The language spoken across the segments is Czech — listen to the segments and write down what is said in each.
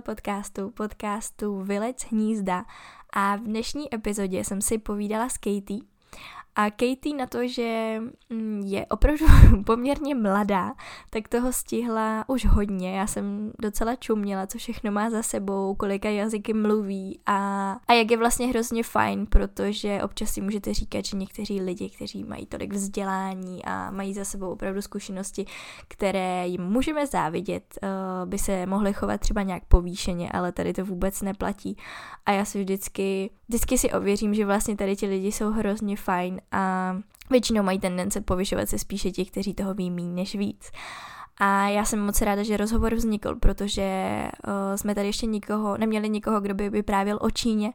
posluchačové podcastu, podcastu Vylec hnízda. A v dnešní epizodě jsem si povídala s Katie, a Katie na to, že mm, je opravdu poměrně mladá, tak toho stihla už hodně. Já jsem docela čuměla, co všechno má za sebou, kolika jazyky mluví a, a jak je vlastně hrozně fajn, protože občas si můžete říkat, že někteří lidi, kteří mají tolik vzdělání a mají za sebou opravdu zkušenosti, které jim můžeme závidět, eh, by se mohly chovat třeba nějak povýšeně, ale tady to vůbec neplatí. A já si vždycky, vždycky si ověřím, že vlastně tady ti lidi jsou hrozně fajn a většinou mají tendence povyšovat se spíše ti, kteří toho ví méně než víc. A já jsem moc ráda, že rozhovor vznikl, protože uh, jsme tady ještě nikoho, neměli nikoho, kdo by vyprávěl o Číně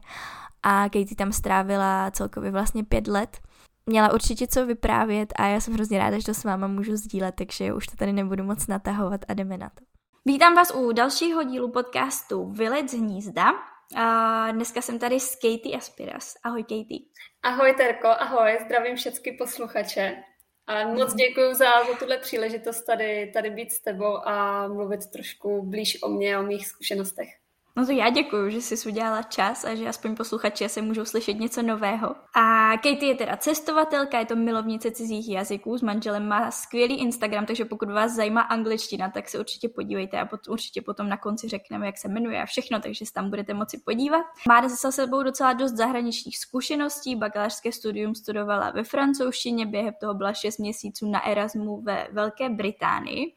a Katie tam strávila celkově vlastně pět let. Měla určitě co vyprávět a já jsem hrozně ráda, že to s váma můžu sdílet, takže už to tady nebudu moc natahovat a jdeme na to. Vítám vás u dalšího dílu podcastu Vylec z hnízda. A dneska jsem tady s Katie Aspiras. Ahoj Katie. Ahoj Terko, ahoj, zdravím všechny posluchače. A moc děkuji za, za tuhle příležitost tady, tady být s tebou a mluvit trošku blíž o mě, o mých zkušenostech. No to já děkuji, že jsi udělala čas a že aspoň posluchači se můžou slyšet něco nového. A Katie je teda cestovatelka, je to milovnice cizích jazyků, s manželem má skvělý Instagram, takže pokud vás zajímá angličtina, tak se určitě podívejte a pot, určitě potom na konci řekneme, jak se jmenuje a všechno, takže se tam budete moci podívat. Má za sebou docela dost zahraničních zkušeností, bakalářské studium studovala ve francouzštině, během toho byla 6 měsíců na Erasmu ve Velké Británii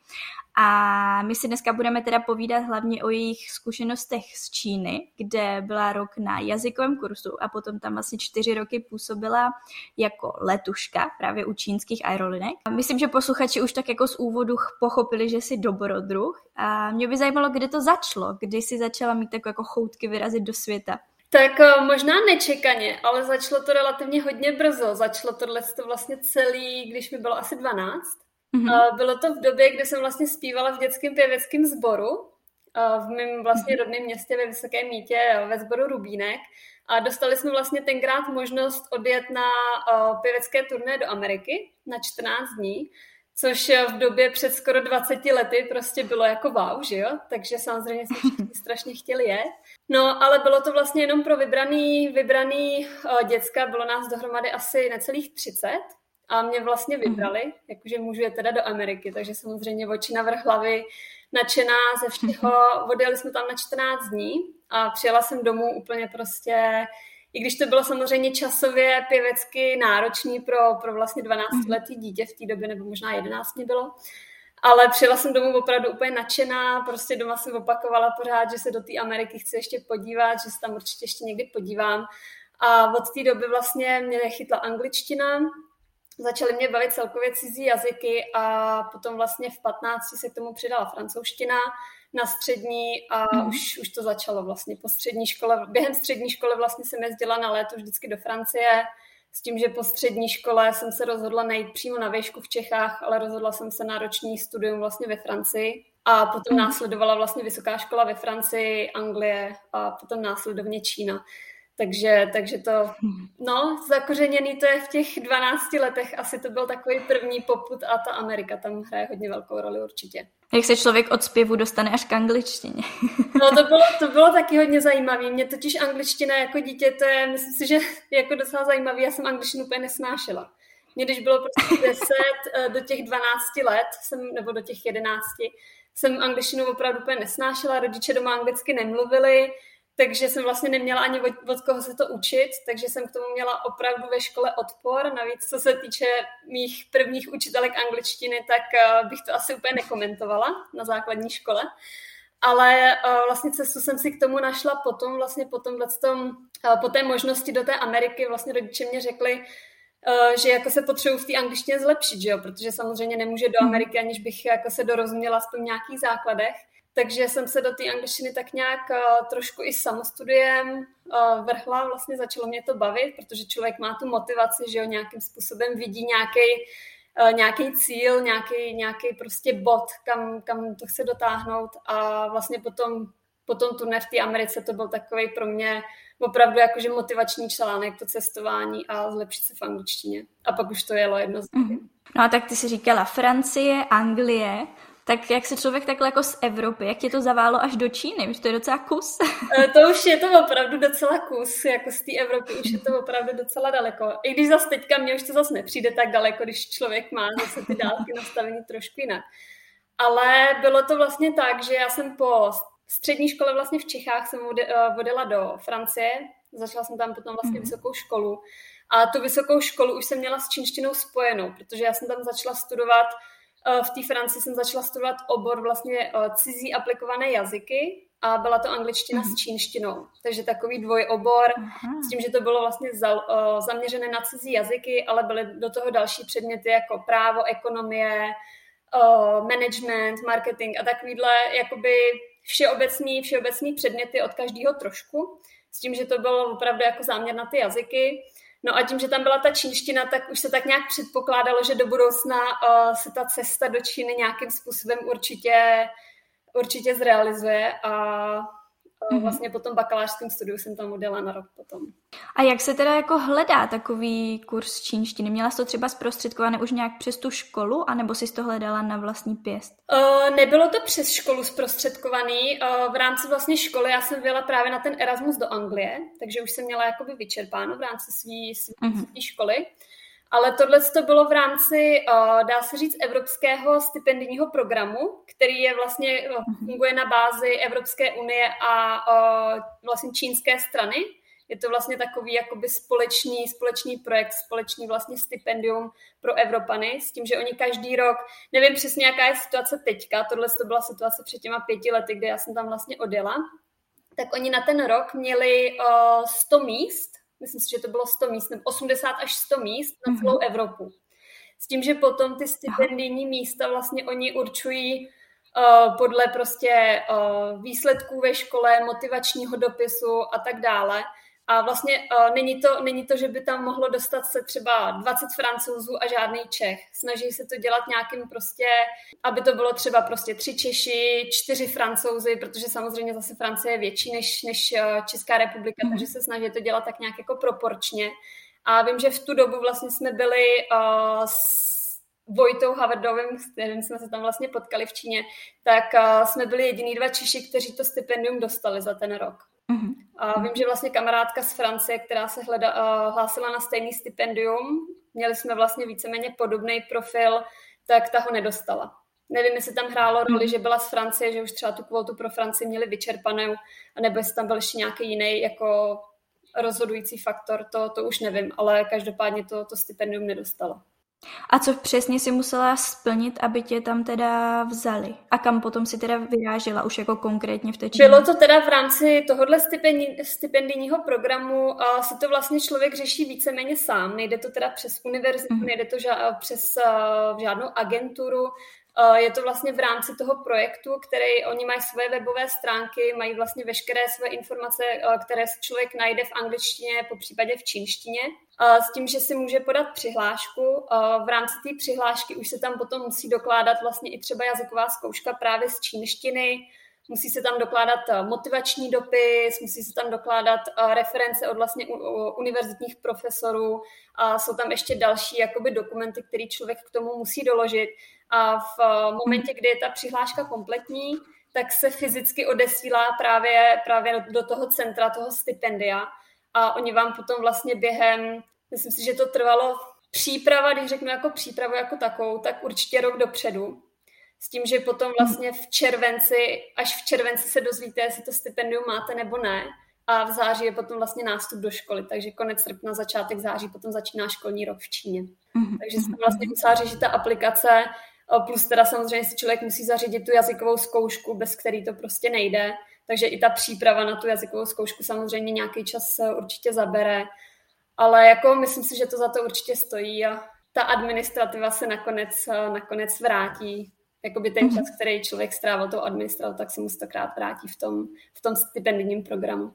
a my si dneska budeme teda povídat hlavně o jejich zkušenostech z Číny, kde byla rok na jazykovém kursu a potom tam vlastně čtyři roky působila jako letuška právě u čínských aerolinek. Myslím, že posluchači už tak jako z úvodu pochopili, že jsi dobrodruh. A mě by zajímalo, kde to začalo, kdy jsi začala mít takové jako choutky vyrazit do světa. Tak eh, možná nečekaně, ale začalo to relativně hodně brzo. Začalo tohle to vlastně celý, když mi bylo asi 12. Mm-hmm. Bylo to v době, kdy jsem vlastně zpívala v dětském pěveckém sboru v mém vlastně mhm. rodném městě ve Vysoké Mítě ve sboru Rubínek a dostali jsme vlastně tenkrát možnost odjet na pěvecké turné do Ameriky na 14 dní, což v době před skoro 20 lety prostě bylo jako wow, že jo? Takže samozřejmě jsme všichni strašně chtěli jet. No, ale bylo to vlastně jenom pro vybraný, vybraný děcka, bylo nás dohromady asi necelých 30 a mě vlastně mhm. vybrali, jakože můžu je teda do Ameriky, takže samozřejmě oči na vrch hlavy, nadšená ze všeho, odjeli jsme tam na 14 dní a přijela jsem domů úplně prostě, i když to bylo samozřejmě časově pěvecky náročný pro, pro vlastně 12-letý mhm. dítě v té době, nebo možná 11 mě bylo, ale přijela jsem domů opravdu úplně nadšená, prostě doma jsem opakovala pořád, že se do té Ameriky chci ještě podívat, že se tam určitě ještě někdy podívám. A od té doby vlastně mě chytla angličtina, začaly mě bavit celkově cizí jazyky a potom vlastně v 15 se k tomu přidala francouzština na střední a mm. už, už to začalo vlastně po střední škole. Během střední školy vlastně jsem jezdila na léto vždycky do Francie s tím, že po střední škole jsem se rozhodla najít přímo na výšku v Čechách, ale rozhodla jsem se na roční studium vlastně ve Francii a potom mm. následovala vlastně vysoká škola ve Francii, Anglie a potom následovně Čína. Takže, takže to, no, zakořeněný to je v těch 12 letech, asi to byl takový první poput a ta Amerika tam hraje hodně velkou roli určitě. Jak se člověk od zpěvu dostane až k angličtině. no to bylo, to bylo taky hodně zajímavé. Mě totiž angličtina jako dítě, to je, myslím si, že jako docela zajímavý. Já jsem angličtinu úplně nesnášela. Mě když bylo prostě 10 eh, do těch 12 let, jsem, nebo do těch 11, jsem angličtinu opravdu úplně nesnášela, rodiče doma anglicky nemluvili, takže jsem vlastně neměla ani od, od koho se to učit, takže jsem k tomu měla opravdu ve škole odpor. Navíc, co se týče mých prvních učitelek angličtiny, tak uh, bych to asi úplně nekomentovala na základní škole. Ale uh, vlastně cestu jsem si k tomu našla potom, vlastně po tomhle tom, uh, po té možnosti do té Ameriky, vlastně rodiče mě řekli, že jako se potřebuji v té angličtině zlepšit, že jo? protože samozřejmě nemůže do mhm. Ameriky, aniž bych jako se dorozuměla v tom nějakých základech. Takže jsem se do té angličtiny tak nějak uh, trošku i samostudiem uh, vrhla, vlastně začalo mě to bavit, protože člověk má tu motivaci, že jo, nějakým způsobem vidí nějaký uh, nějaký cíl, nějaký, nějaký prostě bod, kam, kam to chce dotáhnout a vlastně potom, potom tu v té Americe to byl takový pro mě opravdu jakože motivační článek, to cestování a zlepšit se v angličtině. A pak už to jelo jedno z mm-hmm. No a tak ty si říkala Francie, Anglie, Tak jak se člověk takhle jako z Evropy, jak tě to zaválo až do Číny? Už to je docela kus. Eh, to už je to opravdu docela kus, jako z té Evropy už je to opravdu docela daleko. I když zase teďka mě už to zase nepřijde tak daleko, když člověk má zase ty dálky nastavení trošku jinak. Ale bylo to vlastně tak, že já jsem po střední škole vlastně v Čechách jsem vodila eh, do Francie, začala jsem tam potom vlastně mm. vysokou školu a tu vysokou školu už jsem měla s čínštinou spojenou, protože já jsem tam začala studovat, v té Francii jsem začala studovat obor vlastně eh, cizí aplikované jazyky a byla to angličtina mm. s čínštinou. Takže takový dvojobor Aha. s tím, že to bylo vlastně za, uh, zaměřené na cizí jazyky, ale byly do toho další předměty jako právo, ekonomie, uh, management, marketing a takovýhle jakoby všeobecný, všeobecný předměty od každého trošku. S tím, že to bylo opravdu jako záměr na ty jazyky. No a tím, že tam byla ta čínština, tak už se tak nějak předpokládalo, že do budoucna uh, se ta cesta do Číny nějakým způsobem určitě, určitě zrealizuje a mm-hmm. vlastně po tom bakalářském studiu jsem tam odjela na rok potom. A jak se teda jako hledá takový kurz čínštiny? Měla jsi to třeba zprostředkované už nějak přes tu školu, anebo jsi to hledala na vlastní pěst? Uh, nebylo to přes školu zprostředkovaný. Uh, v rámci vlastně školy já jsem vyjela právě na ten Erasmus do Anglie, takže už jsem měla jakoby vyčerpáno v rámci své mm-hmm. školy. Ale tohle to bylo v rámci, dá se říct, evropského stipendijního programu, který je vlastně, mhm. funguje na bázi Evropské unie a vlastně čínské strany. Je to vlastně takový jakoby společný, společný projekt, společný vlastně stipendium pro Evropany, s tím, že oni každý rok, nevím přesně, jaká je situace teďka, tohle to byla situace před těma pěti lety, kdy já jsem tam vlastně odjela, tak oni na ten rok měli uh, 100 míst myslím si, že to bylo 100 míst, nebo 80 až 100 míst na mhm. celou mm-hmm. Evropu. S tím, že potom ty stipendijní místa vlastně oni určují uh, podle prostě uh, výsledků ve škole, motivačního dopisu a tak dále. A vlastně uh, není, to, není to, že by tam mohlo dostat se třeba 20 francouzů a žádný Čech. Snaží se to dělat nějakým prostě, aby to bylo třeba prostě tři Češi, čtyři francouzi, protože samozřejmě zase Francie je větší než, než Česká republika, mm. takže se snaží to dělat tak nějak jako proporčně. A vím, že v tu dobu vlastně jsme byli uh, s Vojtou Havardovým, s kterým jsme se tam vlastně potkali v Číně, tak uh, jsme byli jediný dva Češi, kteří to stipendium dostali za ten rok. Mm-hmm. A vím, že vlastně kamarádka z Francie, která se hleda, uh, hlásila na stejný stipendium, měli jsme vlastně víceméně podobný profil, tak ta ho nedostala. Nevím, jestli tam hrálo roli, mm. že byla z Francie, že už třeba tu kvotu pro Francii měli vyčerpanou, nebo jestli tam byl ještě nějaký jiný jako rozhodující faktor, to, to už nevím, ale každopádně to, to stipendium nedostala. A co přesně si musela splnit, aby tě tam teda vzali? A kam potom si teda vyrážela už jako konkrétně v té Číně? Bylo to teda v rámci tohohle stipendi, stipendijního programu a si to vlastně člověk řeší víceméně sám. Nejde to teda přes univerzitu, mm. nejde to ža- přes uh, žádnou agenturu, je to vlastně v rámci toho projektu, který oni mají své webové stránky, mají vlastně veškeré své informace, eh, které si člověk najde v angličtině, po případě v čínštině, eh, s tím, že si může podat přihlášku. V rámci té přihlášky už se tam potom musí dokládat vlastně i třeba jazyková zkouška právě z čínštiny, musí se tam dokládat motivační dopis, musí se tam dokládat reference od vlastně univerzitních profesorů a jsou tam ještě další jakoby dokumenty, které člověk k tomu musí doložit. A v eh, momentě, kdy je ta přihláška kompletní, tak se fyzicky odesílá právě, právě do toho centra, toho stipendia. A oni vám potom vlastně během, myslím si, že to trvalo příprava, když řeknu jako přípravu jako takovou, tak určitě rok dopředu. S tím, že potom vlastně v červenci, až v červenci se dozvíte, jestli to stipendium máte nebo ne. A v září je potom vlastně nástup do školy, takže konec srpna, začátek září, potom začíná školní rok v Číně. Mm-hmm. Takže jsem vlastně musela řešit ta aplikace, Plus teda samozřejmě si člověk musí zařídit tu jazykovou zkoušku, bez který to prostě nejde. Takže i ta příprava na tu jazykovou zkoušku samozřejmě nějaký čas určitě zabere. Ale jako myslím si, že to za to určitě stojí a ta administrativa se nakonec, nakonec vrátí. Jakoby ten čas, který člověk strávil tou administrativou, tak se mu stokrát vrátí v tom, v tom stipendijním programu.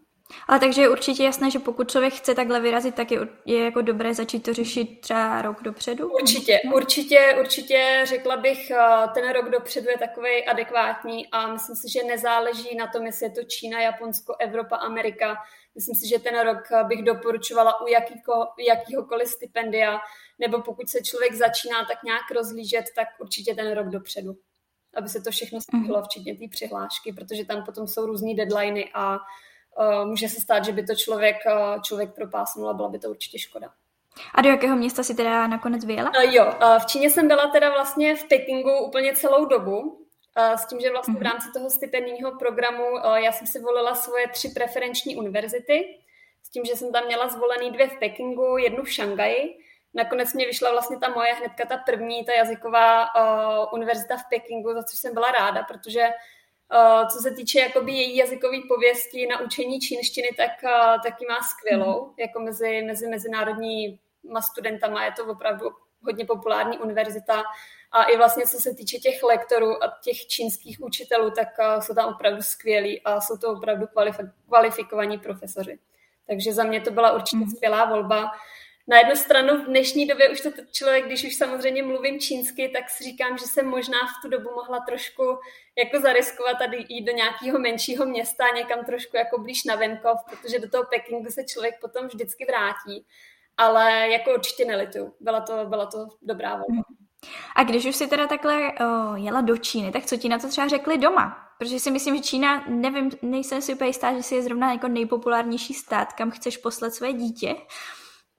Ale takže je určitě jasné, že pokud člověk chce takhle vyrazit, tak je, je jako dobré začít to řešit třeba rok dopředu? Určitě, určitě, určitě řekla bych, eh, ten rok dopředu je takový adekvátní a myslím si, že nezáleží na tom, jestli je to Čína, Japonsko, Evropa, Amerika. Myslím si, že ten rok bych doporučovala u jakýko, jakýhokoliv stipendia, nebo pokud se člověk začíná tak nějak rozlížet, tak určitě ten rok dopředu. aby se to všechno stihlo, mhm. včetně té přihlášky, protože tam potom jsou různý deadliny a může se stát, že by to člověk, uh, člověk propásnul a byla by to určitě škoda. A do jakého města si teda nakonec vyjela? Uh, jo, uh, v Číně jsem byla teda vlastně v Pekingu úplně celou dobu, s tím, že vlastně v mhm. rámci toho stipendijního programu já jsem si volila svoje tři preferenční univerzity, s tím, že jsem tam měla zvolený dvě v Pekingu, jednu v Šangaji. Nakonec mě vyšla vlastně ta moje hnedka ta první, ta jazyková uh, univerzita v Pekingu, za což jsem byla ráda, protože co se týče jakoby její jazykové pověsti na učení čínštiny, tak uh, taky má skvělou, mm. jako mezi, mezi mezinárodníma studentama je to opravdu hodně populární univerzita a i vlastně co se týče těch lektorů a těch čínských učitelů, tak uh, jsou tam opravdu skvělí a jsou to opravdu kvalifikovaní profesoři. Takže za mě to byla určitě mm. skvělá volba. Na jednu stranu v dnešní době už to člověk, když už samozřejmě mluvím čínsky, tak si říkám, že jsem možná v tu dobu mohla trošku jako zariskovat a jít do nějakého menšího města, někam trošku jako blíž na venkov, protože do toho Pekingu se člověk potom vždycky vrátí. Ale jako určitě nelitu. Byla to, byla to dobrá volba. Mhm. A když už si teda takhle o, jela do Číny, tak co ti na to třeba řekli doma? Protože si myslím, že Čína, nevím, nejsem si úplně jistá, že si je zrovna jako nejpopulárnější stát, kam chceš poslat své dítě.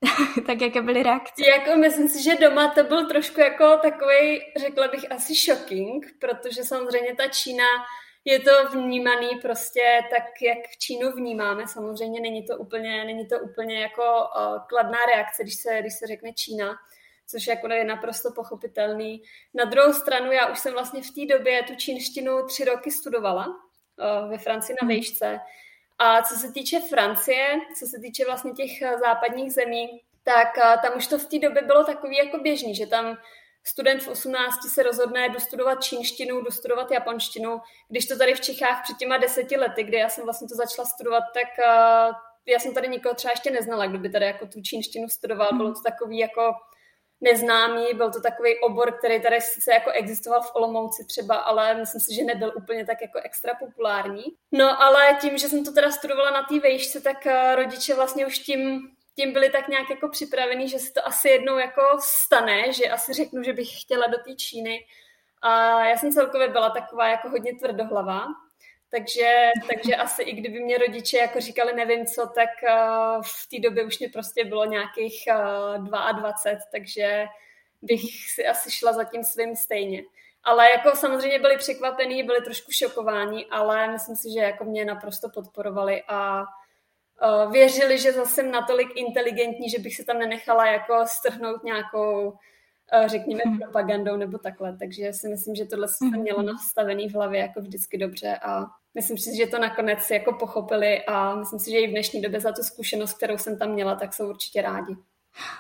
tak jaké byly reakce? Jako myslím si, že doma to byl trošku jako takový, řekla bych asi shocking, protože samozřejmě ta Čína je to vnímaný prostě tak, jak Čínu vnímáme. Samozřejmě není to úplně, není to úplně jako uh, kladná reakce, když se, když se řekne Čína což jako je naprosto pochopitelný. Na druhou stranu, já už jsem vlastně v té době tu čínštinu tři roky studovala uh, ve Francii na mhm. výšce. A co se týče Francie, co se týče vlastně těch eh, západních zemí, tak uh, tam už to v té době bylo takový jako běžný, že tam student v 18 se rozhodne dostudovat čínštinu, dostudovat japonštinu. Když to tady v Čechách před těma deseti lety, kdy já jsem vlastně to začala studovat, tak uh, já jsem tady nikoho třeba ještě neznala, kdo by tady jako tu čínštinu studoval. Bylo to takový jako neznámý, byl to takový obor, který tady sice jako existoval v Olomouci třeba, ale myslím si, že nebyl úplně tak jako extra populární. No ale tím, že jsem to teda studovala na té vejšce, tak eh, rodiče vlastně už tím tím byli tak nějak jako připravení, že se to asi jednou jako stane, že asi řeknu, že bych chtěla do té Číny. A já jsem celkově byla taková jako hodně tvrdohlava, takže, takže asi i kdyby mě rodiče jako říkali nevím co, tak uh, v té době už mě prostě bylo nějakých uh, 22, takže bych si asi šla za tím svým stejně. Ale jako samozřejmě byli překvapení, byli trošku šokováni, ale myslím si, že jako mě naprosto podporovali a uh, věřili, že zase jsem natolik inteligentní, že bych se tam nenechala jako strhnout nějakou, řekněme, hmm. propagandou nebo takhle. Takže si myslím, že tohle jsem měla mhm. nastavený v hlavě jako vždycky dobře a myslím si, že to nakonec jako pochopili a myslím si, že i v dnešní době za tu zkušenost, kterou jsem tam měla, tak jsou určitě rádi.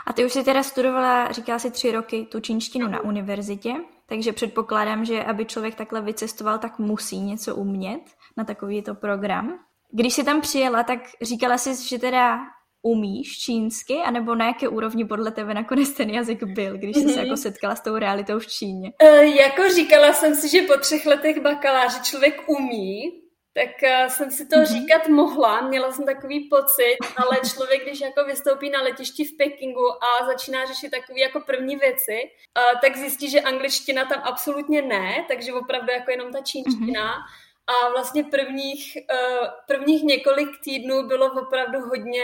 A ty už si teda studovala, říká si tři roky, tu čínštinu na univerzitě, takže předpokládám, že aby člověk takhle vycestoval, tak musí něco umět na takovýto program. Když jsi tam přijela, tak říkala jsi, že teda umíš čínsky, anebo na jaké úrovni podle tebe nakonec ten jazyk byl, když jsi se jako setkala s tou realitou v Číně? Uh, jako říkala jsem si, že po třech letech bakaláře člověk umí, tak uh, jsem si to mm-hmm. říkat mohla, měla jsem takový pocit, ale člověk, když jako vystoupí na letišti v Pekingu a začíná řešit takové jako první věci, uh, tak zjistí, že angličtina tam absolutně ne, takže opravdu jako jenom ta čínština. Mm-hmm a vlastně prvních, uh, prvních několik týdnů bylo opravdu hodně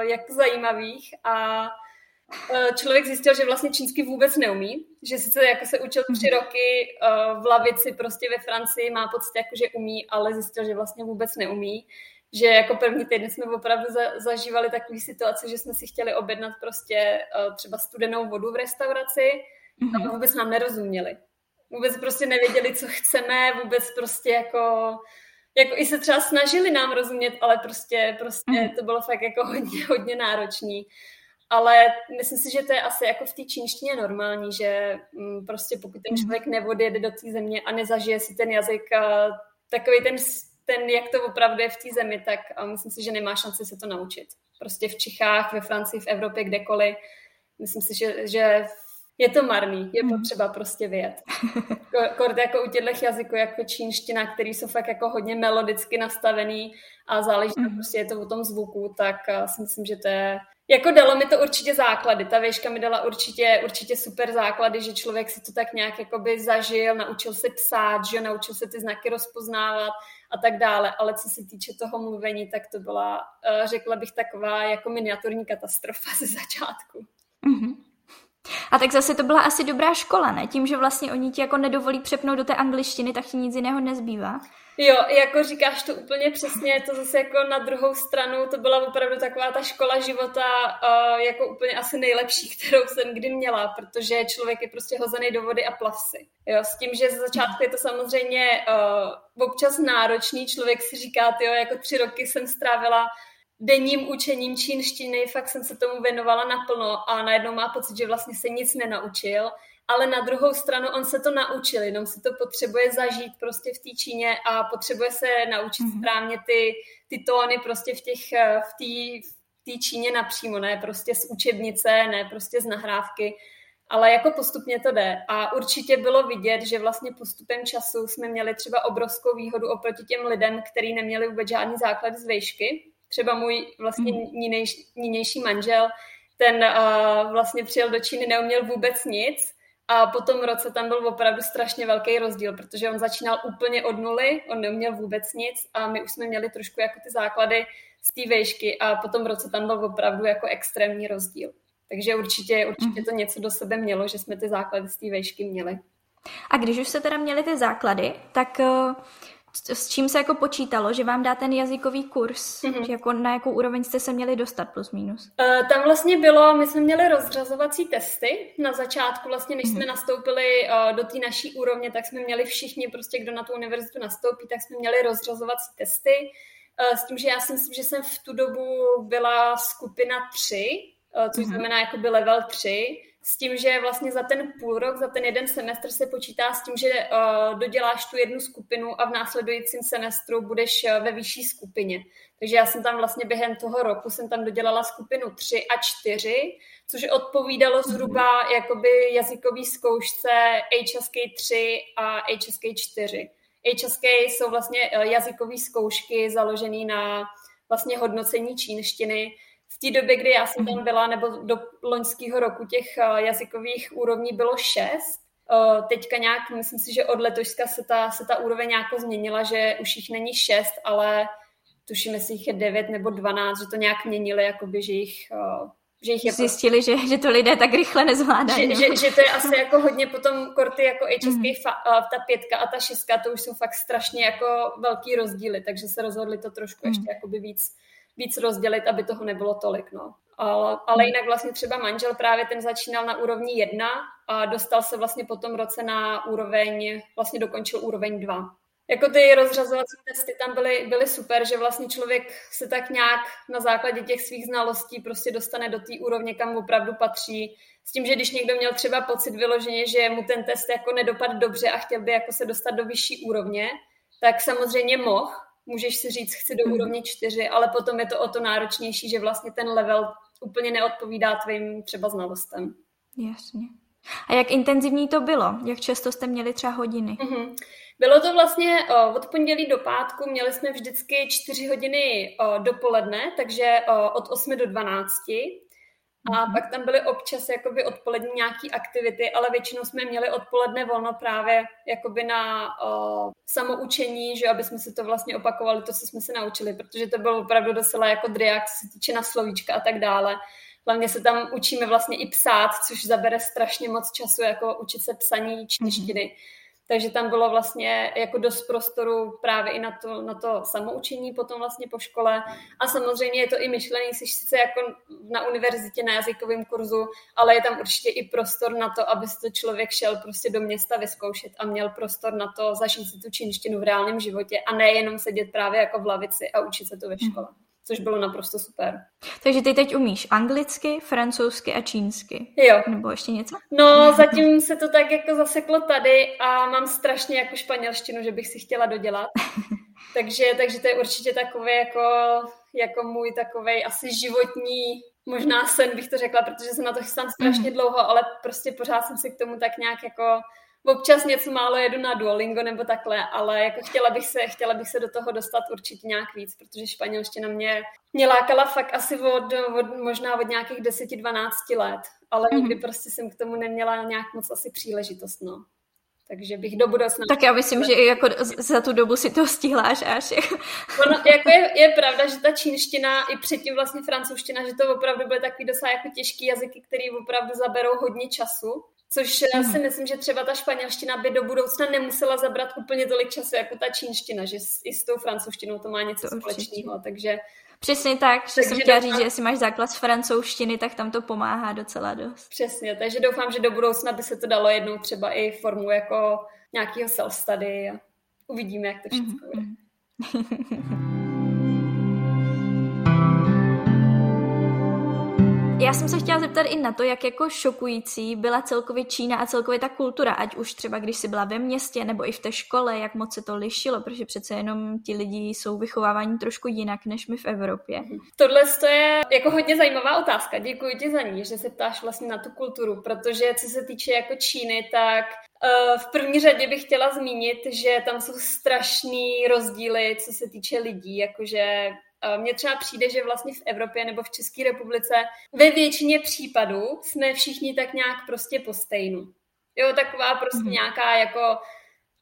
jako zajímavých a člověk zjistil, že vlastně čínsky vůbec neumí, že sice jako se učil tři mhm. roky uh, v lavici prostě ve Francii, má pocit jako, že umí, ale zjistil, že vlastně vůbec neumí že jako první týden jsme opravdu za, zažívali takové situace, že jsme si chtěli objednat prostě uh, třeba studenou vodu v restauraci a mhm. vůbec nám nerozuměli vůbec prostě nevěděli, co chceme, vůbec prostě jako, jako i se třeba snažili nám rozumět, ale prostě, prostě mm. to bylo fakt jako hodně, hodně náročný. Ale myslím si, že to je asi jako v té čínštině normální, že mm, prostě pokud ten mhm. člověk nevodjede do té země a nezažije si ten jazyk, takový ten, ten, jak to opravdu je v té zemi, tak myslím si, že nemá šanci se to naučit. Prostě v Čechách, ve Francii, v Evropě, kdekoliv. Myslím si, že, že je to marný, je mhm. potřeba prostě vyjet. Kort jako u těchto jazyků, jako čínština, který jsou fakt jako hodně melodicky nastavený a záleží mm. prostě je to o tom zvuku, tak si myslím, že to je Jako dalo mi to určitě základy. Ta výška mi dala určitě, určitě super základy, že člověk si to tak nějak jakoby zažil, naučil se psát, že naučil se ty znaky rozpoznávat a tak dále. Ale co se týče toho mluvení, tak to byla, eh, řekla bych, taková jako miniaturní katastrofa ze začátku. Mm-hmm. A tak zase to byla asi dobrá škola, ne? Tím, že vlastně oni ti jako nedovolí přepnout do té angličtiny, tak ti nic jiného nezbývá. Jo, jako říkáš to úplně přesně, to zase jako na druhou stranu, to byla opravdu taková ta škola života uh, jako úplně asi nejlepší, kterou jsem kdy měla, protože člověk je prostě hozený do vody a plav si. Jo, s tím, že ze začátku je to samozřejmě uh, občas náročný, člověk si říká, jo, jako tři roky jsem strávila denním učením čínštiny, fakt jsem se tomu věnovala naplno a najednou má pocit, že vlastně se nic nenaučil, ale na druhou stranu on se to naučil, jenom si to potřebuje zažít prostě v té Číně a potřebuje se naučit mm-hmm. správně ty, ty tóny prostě v těch, v té v té Číně napřímo, ne prostě z učebnice, ne prostě z nahrávky, ale jako postupně to jde. A určitě bylo vidět, že vlastně postupem času jsme měli třeba obrovskou výhodu oproti těm lidem, kteří neměli vůbec žádný základ z vejšky, třeba můj vlastně mm. nínější manžel, ten uh, vlastně přijel do Číny, neuměl vůbec nic a po tom roce tam byl opravdu strašně velký rozdíl, protože on začínal úplně od nuly, on neuměl vůbec nic a my už jsme měli trošku jako ty základy z té vejšky a po tom roce tam byl opravdu jako extrémní rozdíl. Takže určitě, určitě to něco do sebe mělo, že jsme ty základy z té vejšky měli. A když už se teda měli ty základy, tak uh s čím se jako počítalo, že vám dá ten jazykový kurz? Mm-hmm. Že jako na jakou úroveň jste se měli dostat plus minus? Uh, tam vlastně bylo, my jsme měli rozřazovací testy. Na začátku vlastně, než mm-hmm. jsme nastoupili uh, do té naší úrovně, tak jsme měli všichni, prostě kdo na tu univerzitu nastoupí, tak jsme měli rozřazovací testy. Uh, s tím, že já si myslím, že jsem v tu dobu byla skupina 3, uh, což mm-hmm. znamená jakoby level 3 s tím, že vlastně za ten půl rok, za ten jeden semestr se počítá s tím, že uh, doděláš tu jednu skupinu a v následujícím semestru budeš uh, ve vyšší skupině. Takže já jsem tam vlastně během toho roku jsem tam dodělala skupinu 3 a 4, což odpovídalo mhm. zhruba mm-hmm. jakoby jazykový zkoušce HSK 3 a HSK 4. HSK jsou vlastně uh, jazykové zkoušky založené na vlastně hodnocení čínštiny, v té době, kdy já jsem tam mhm. byla, nebo do loňského roku těch eh, jazykových úrovní bylo šest. Eh, teďka nějak, myslím si, že od letoška se ta, se ta úroveň nějak změnila, že už jich není šest, ale tuším, jestli jich je devět nebo dvanáct, že to nějak měnili, jakoby, že jich eh, že jich je Zjistili, že, že to lidé tak rychle nezvládají. Že, že, že, to je asi jako hodně potom korty jako HSK, mm-hmm. fa, ta pětka a ta šestka, to už jsou fakt strašně jako velký rozdíly, takže se rozhodli to trošku mm. ještě jakoby víc víc rozdělit, aby toho nebylo tolik. No. Ale, ale hmm. jinak vlastně třeba manžel právě ten začínal na úrovni jedna a dostal se vlastně po tom roce na úroveň, vlastně dokončil úroveň dva. Jako ty rozřazovací testy tam byly, byly super, že vlastně člověk se tak nějak na základě těch svých znalostí prostě dostane do té úrovně, kam opravdu patří. S tím, že když někdo měl třeba pocit vyloženě, že mu ten test jako nedopadl dobře a chtěl by jako se dostat do vyšší úrovně, tak samozřejmě mohl, můžeš si říct, chci do mhm. úrovně čtyři, ale potom je to o to náročnější, že vlastně ten level úplně neodpovídá tvým třeba znalostem. Jasně. A jak intenzivní to bylo? Jak často jste měli třeba hodiny? Mm-hmm. Bylo to vlastně o, od pondělí do pátku, měli jsme vždycky čtyři hodiny o, dopoledne, takže o, od 8 do 12. A mm-hmm. pak tam byly občas jakoby odpolední nějaký aktivity, ale většinou jsme měli odpoledne volno právě jakoby na o, samoučení, že aby jsme si to vlastně opakovali, to, co jsme se naučili, protože to bylo opravdu docela jako driak, co se týče na slovíčka a tak dále. Hlavně se tam učíme vlastně i psát, což zabere strašně moc času, jako učit se psaní češtiny. Mm-hmm takže tam bylo vlastně jako dost prostoru právě i na to, na to samoučení potom vlastně po škole. A samozřejmě je to i myšlený, jsi sice jako na univerzitě na jazykovém kurzu, ale je tam určitě i prostor na to, aby se to člověk šel prostě do města vyzkoušet a měl prostor na to zažít si tu čínštinu v reálném životě a nejenom sedět právě jako v lavici a učit se to ve škole. Hmm což bylo naprosto super. Takže ty teď umíš anglicky, francouzsky a čínsky. Jo. Nebo ještě něco? No, zatím se to tak jako zaseklo tady a mám strašně jako španělštinu, že bych si chtěla dodělat. takže, takže to je určitě takové jako, jako můj takový asi životní možná sen bych to řekla, protože jsem na to chystám strašně mm. dlouho, ale prostě pořád jsem si k tomu tak nějak jako občas něco málo jedu na Duolingo nebo takhle, ale jako chtěla bych se, chtěla bych se do toho dostat určitě nějak víc, protože španělština mě, mě lákala fakt asi od, od možná od nějakých 10-12 let, ale mm-hmm. nikdy prostě jsem k tomu neměla nějak moc asi příležitost, no. Takže bych do budoucna... Tak já myslím, že i jako za tu dobu si to stihláš až. ono, jako je, je, pravda, že ta čínština i předtím vlastně francouzština, že to opravdu byly takový docela jako těžký jazyky, který opravdu zaberou hodně času. Což mm. si myslím, že třeba ta španělština by do budoucna nemusela zabrat úplně tolik času jako ta čínština, že i s tou francouzštinou to má něco to společného, takže Přesně tak, že jsem chtěla říct, že jestli máš základ z francouzštiny, tak tam to pomáhá docela dost. Přesně, takže doufám, že do budoucna by se to dalo jednou třeba i formu jako nějakého self-study a uvidíme, jak to všechno mm-hmm. bude. Já jsem se chtěla zeptat i na to, jak jako šokující byla celkově Čína a celkově ta kultura, ať už třeba když jsi byla ve městě nebo i v té škole, jak moc se to lišilo, protože přece jenom ti lidi jsou vychováváni trošku jinak než my v Evropě. Tohle je jako hodně zajímavá otázka. Děkuji ti za ní, že se ptáš vlastně na tu kulturu, protože co se týče jako Číny, tak uh, v první řadě bych chtěla zmínit, že tam jsou strašný rozdíly, co se týče lidí, jakože mně třeba přijde, že vlastně v Evropě nebo v České republice ve většině případů jsme všichni tak nějak prostě po stejnu. Jo, taková prostě mm-hmm. nějaká jako,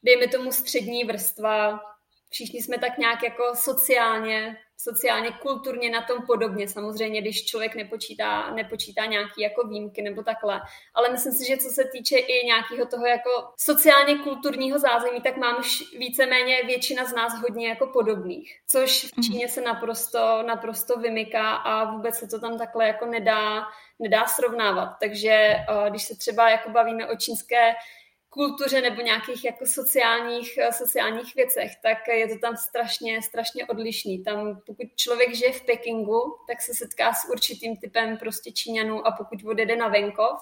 dejme tomu střední vrstva, všichni jsme tak nějak jako sociálně sociálně, kulturně na tom podobně. Samozřejmě, když člověk nepočítá, nepočítá nějaký jako výjimky nebo takhle. Ale myslím si, že co se týče i nějakého toho jako sociálně kulturního zázemí, tak mám víceméně většina z nás hodně jako podobných. Což v mhm. Číně se naprosto, naprosto vymyká a vůbec se to tam takhle jako nedá, nedá srovnávat. Takže eh, když se třeba jako bavíme o čínské kultuře nebo nějakých jako sociálních, eh, sociálních věcech, tak je to tam strašně, strašně odlišný. Tam pokud člověk žije v Pekingu, tak se setká s určitým typem prostě Číňanů a pokud odjede na venkov,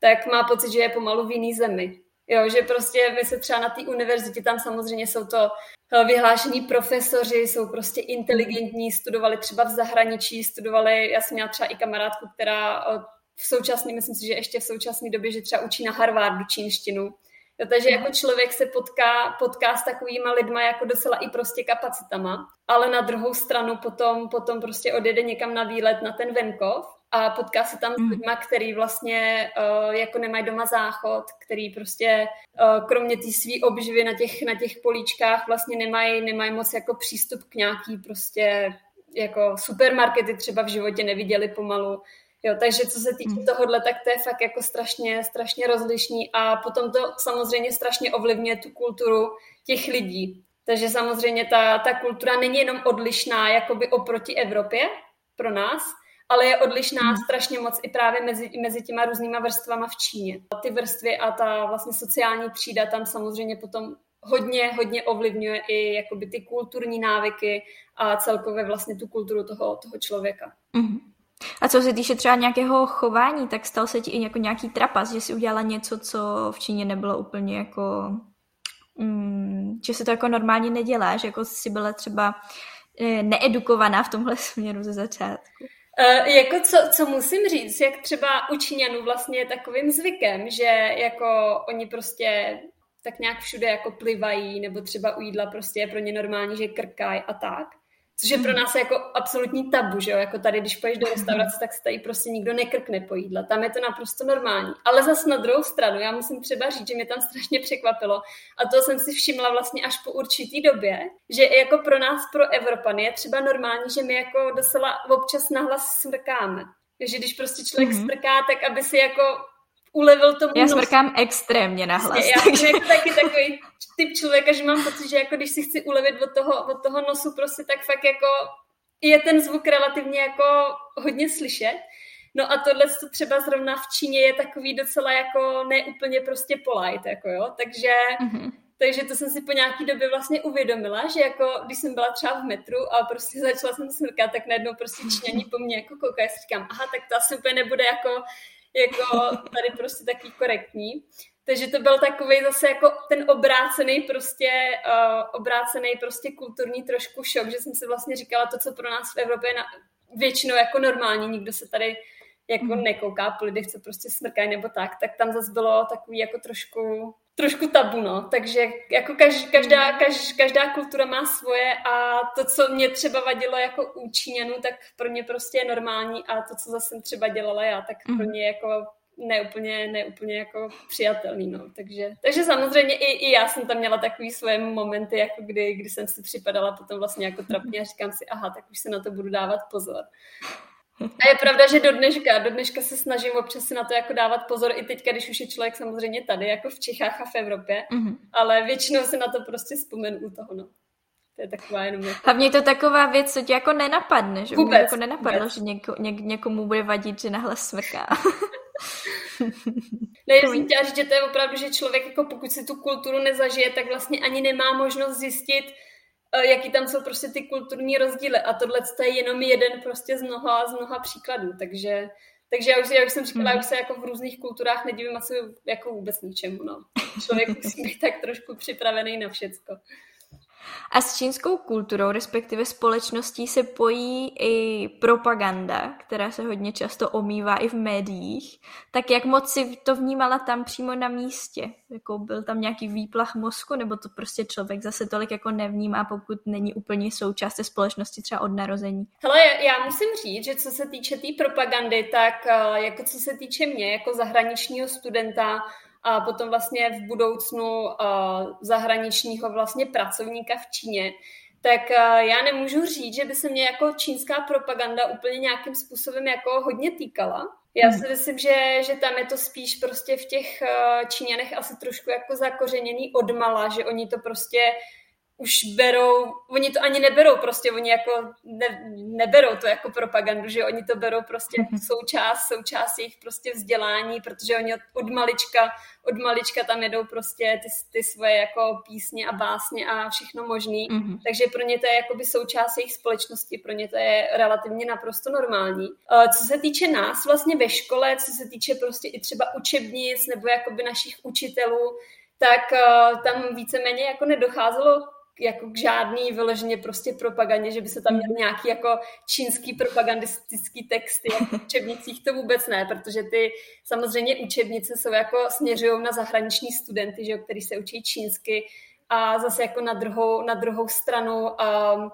tak má pocit, že je pomalu v jiný zemi. Jo, že prostě my se třeba na té univerzitě, tam samozřejmě jsou to eh, vyhlášení profesoři, jsou prostě inteligentní, studovali třeba v zahraničí, studovali, já jsem měla třeba i kamarádku, která eh, v současné, myslím si, že ještě v současné době, že třeba učí na Harvardu čínštinu, Jo, takže jako člověk se potká, potká s takovýma lidma jako docela i prostě kapacitama, ale na druhou stranu potom, potom prostě odjede někam na výlet na ten venkov a potká se tam s mm. lidma, který vlastně uh, jako nemají doma záchod, který prostě uh, kromě té své obživy na těch, na těch políčkách vlastně nemají, nemají moc jako přístup k nějaký prostě jako supermarkety třeba v životě neviděli pomalu. Jo, takže co se týče mm. tohohle, tak to je fakt jako strašně, strašně rozlišný a potom to samozřejmě strašně ovlivňuje tu kulturu těch lidí. Takže samozřejmě ta, ta kultura není jenom odlišná jakoby oproti Evropě pro nás, ale je odlišná mm. strašně moc i právě mezi, mezi těma různýma vrstvama v Číně. Ty vrstvy a ta vlastně sociální třída tam samozřejmě potom hodně, hodně ovlivňuje i jakoby ty kulturní návyky a celkově vlastně tu kulturu toho, toho člověka. Mm. A co se týče třeba nějakého chování, tak stal se ti i jako nějaký trapas, že jsi udělala něco, co v Číně nebylo úplně jako... Mm, že se to jako normálně nedělá, že jako jsi byla třeba eh, needukovaná v tomhle směru ze začátku. Uh, jako co, co musím říct, jak třeba u Číňanů vlastně je takovým zvykem, že jako oni prostě tak nějak všude jako plivají, nebo třeba u jídla prostě je pro ně normální, že krkají a tak. Což je pro nás jako absolutní tabu, že jo? Jako tady, když půjdeš do restaurace, tak se tady prostě nikdo nekrkne po jídle. Tam je to naprosto normální. Ale zas na druhou stranu, já musím třeba říct, že mě tam strašně překvapilo. A to jsem si všimla vlastně až po určitý době, že jako pro nás, pro Evropany, je třeba normální, že my jako docela občas nahlas smrkáme. že když prostě člověk mm-hmm. smrká, tak aby si jako ulevil tomu Já smrkám nos. extrémně na hlas. Já takže... jsem taky takový typ člověka, že mám pocit, že jako když si chci ulevit od toho, od toho nosu prostě, tak fakt jako je ten zvuk relativně jako hodně slyšet. No a tohle to třeba zrovna v Číně je takový docela jako neúplně prostě polite, jako jo, takže mm-hmm. Takže to jsem si po nějaký době vlastně uvědomila, že jako když jsem byla třeba v metru a prostě začala jsem smrkat, tak najednou prostě Číňani po mně jako koukají, říkám, aha, tak to asi úplně nebude jako jako tady prostě taky korektní. Takže to byl takový zase jako ten obrácený prostě, uh, obrácený prostě kulturní trošku šok, že jsem si vlastně říkala to, co pro nás v Evropě je na, většinou jako normální, nikdo se tady jako mhm. nekouká po lidech, co prostě smrkají nebo tak, tak tam zase bylo takový jako trošku trošku tabu, no. Takže jako každá, každá, každá kultura má svoje a to, co mě třeba vadilo jako u Číňanů, tak pro mě prostě je normální a to, co zase třeba dělala já, tak pro mhm. mě jako neúplně, neúplně jako přijatelný, no. Takže, takže samozřejmě i, i já jsem tam měla takový svoje momenty, jako kdy, kdy jsem si připadala potom vlastně jako trapně a říkám si, aha, tak už se na to budu dávat pozor. A je pravda, že do dneška, do dneška se snažím občas si na to jako dávat pozor, i teď, když už je člověk samozřejmě tady, jako v Čechách a v Evropě, mm-hmm. ale většinou se na to prostě vzpomenu u toho, no. To je taková jenom... Jako... Hlavně to taková věc, co tě jako nenapadne, že? Vůbec, jako nenapadlo, vůbec. že něko, ně, někomu bude vadit, že nahlas smrká. ne, jsem chtěla říct, že to je opravdu, že člověk, jako pokud si tu kulturu nezažije, tak vlastně ani nemá možnost zjistit, jaký tam jsou prostě ty kulturní rozdíly. A tohle je jenom jeden prostě z mnoha, z mnoha příkladů. Takže, takže já už, já už jsem říkala, mm. už se jako v různých kulturách nedivím asi jako vůbec ničemu. No. Člověk musí být tak trošku připravený na všecko. A s čínskou kulturou, respektive společností, se pojí i propaganda, která se hodně často omývá i v médiích. Tak jak moc si to vnímala tam přímo na místě? Jako byl tam nějaký výplach mozku, nebo to prostě člověk zase tolik jako nevnímá, pokud není úplně součást té společnosti třeba od narození? Hele, já musím říct, že co se týče té tý propagandy, tak eh, jako co se týče mě, jako zahraničního studenta, a potom vlastně v budoucnu uh, zahraničního vlastně pracovníka v Číně, tak uh, já nemůžu říct, že by se mě jako čínská propaganda úplně nějakým způsobem jako hodně týkala. Já si myslím, že, že tam je to spíš prostě v těch uh, Číňanech asi trošku jako zakořeněný odmala, že oni to prostě už berou, oni to ani neberou prostě, oni jako ne, neberou to jako propagandu, že oni to berou prostě jako součást, součást jejich prostě vzdělání, protože oni od, od malička, od malička tam jedou prostě ty, ty svoje jako písně a básně a všechno možný, mm-hmm. takže pro ně to je jakoby součást jejich společnosti, pro ně to je relativně naprosto normální. Co se týče nás vlastně ve škole, co se týče prostě i třeba učebnic nebo jakoby našich učitelů, tak uh, tam víceméně jako nedocházelo jako k žádný vyloženě prostě propagandě, že by se tam měl nějaký jako čínský propagandistický texty jako v učebnicích, to vůbec ne, protože ty samozřejmě učebnice jsou jako směřují na zahraniční studenty, že, který se učí čínsky a zase jako na druhou, na druhou stranu um,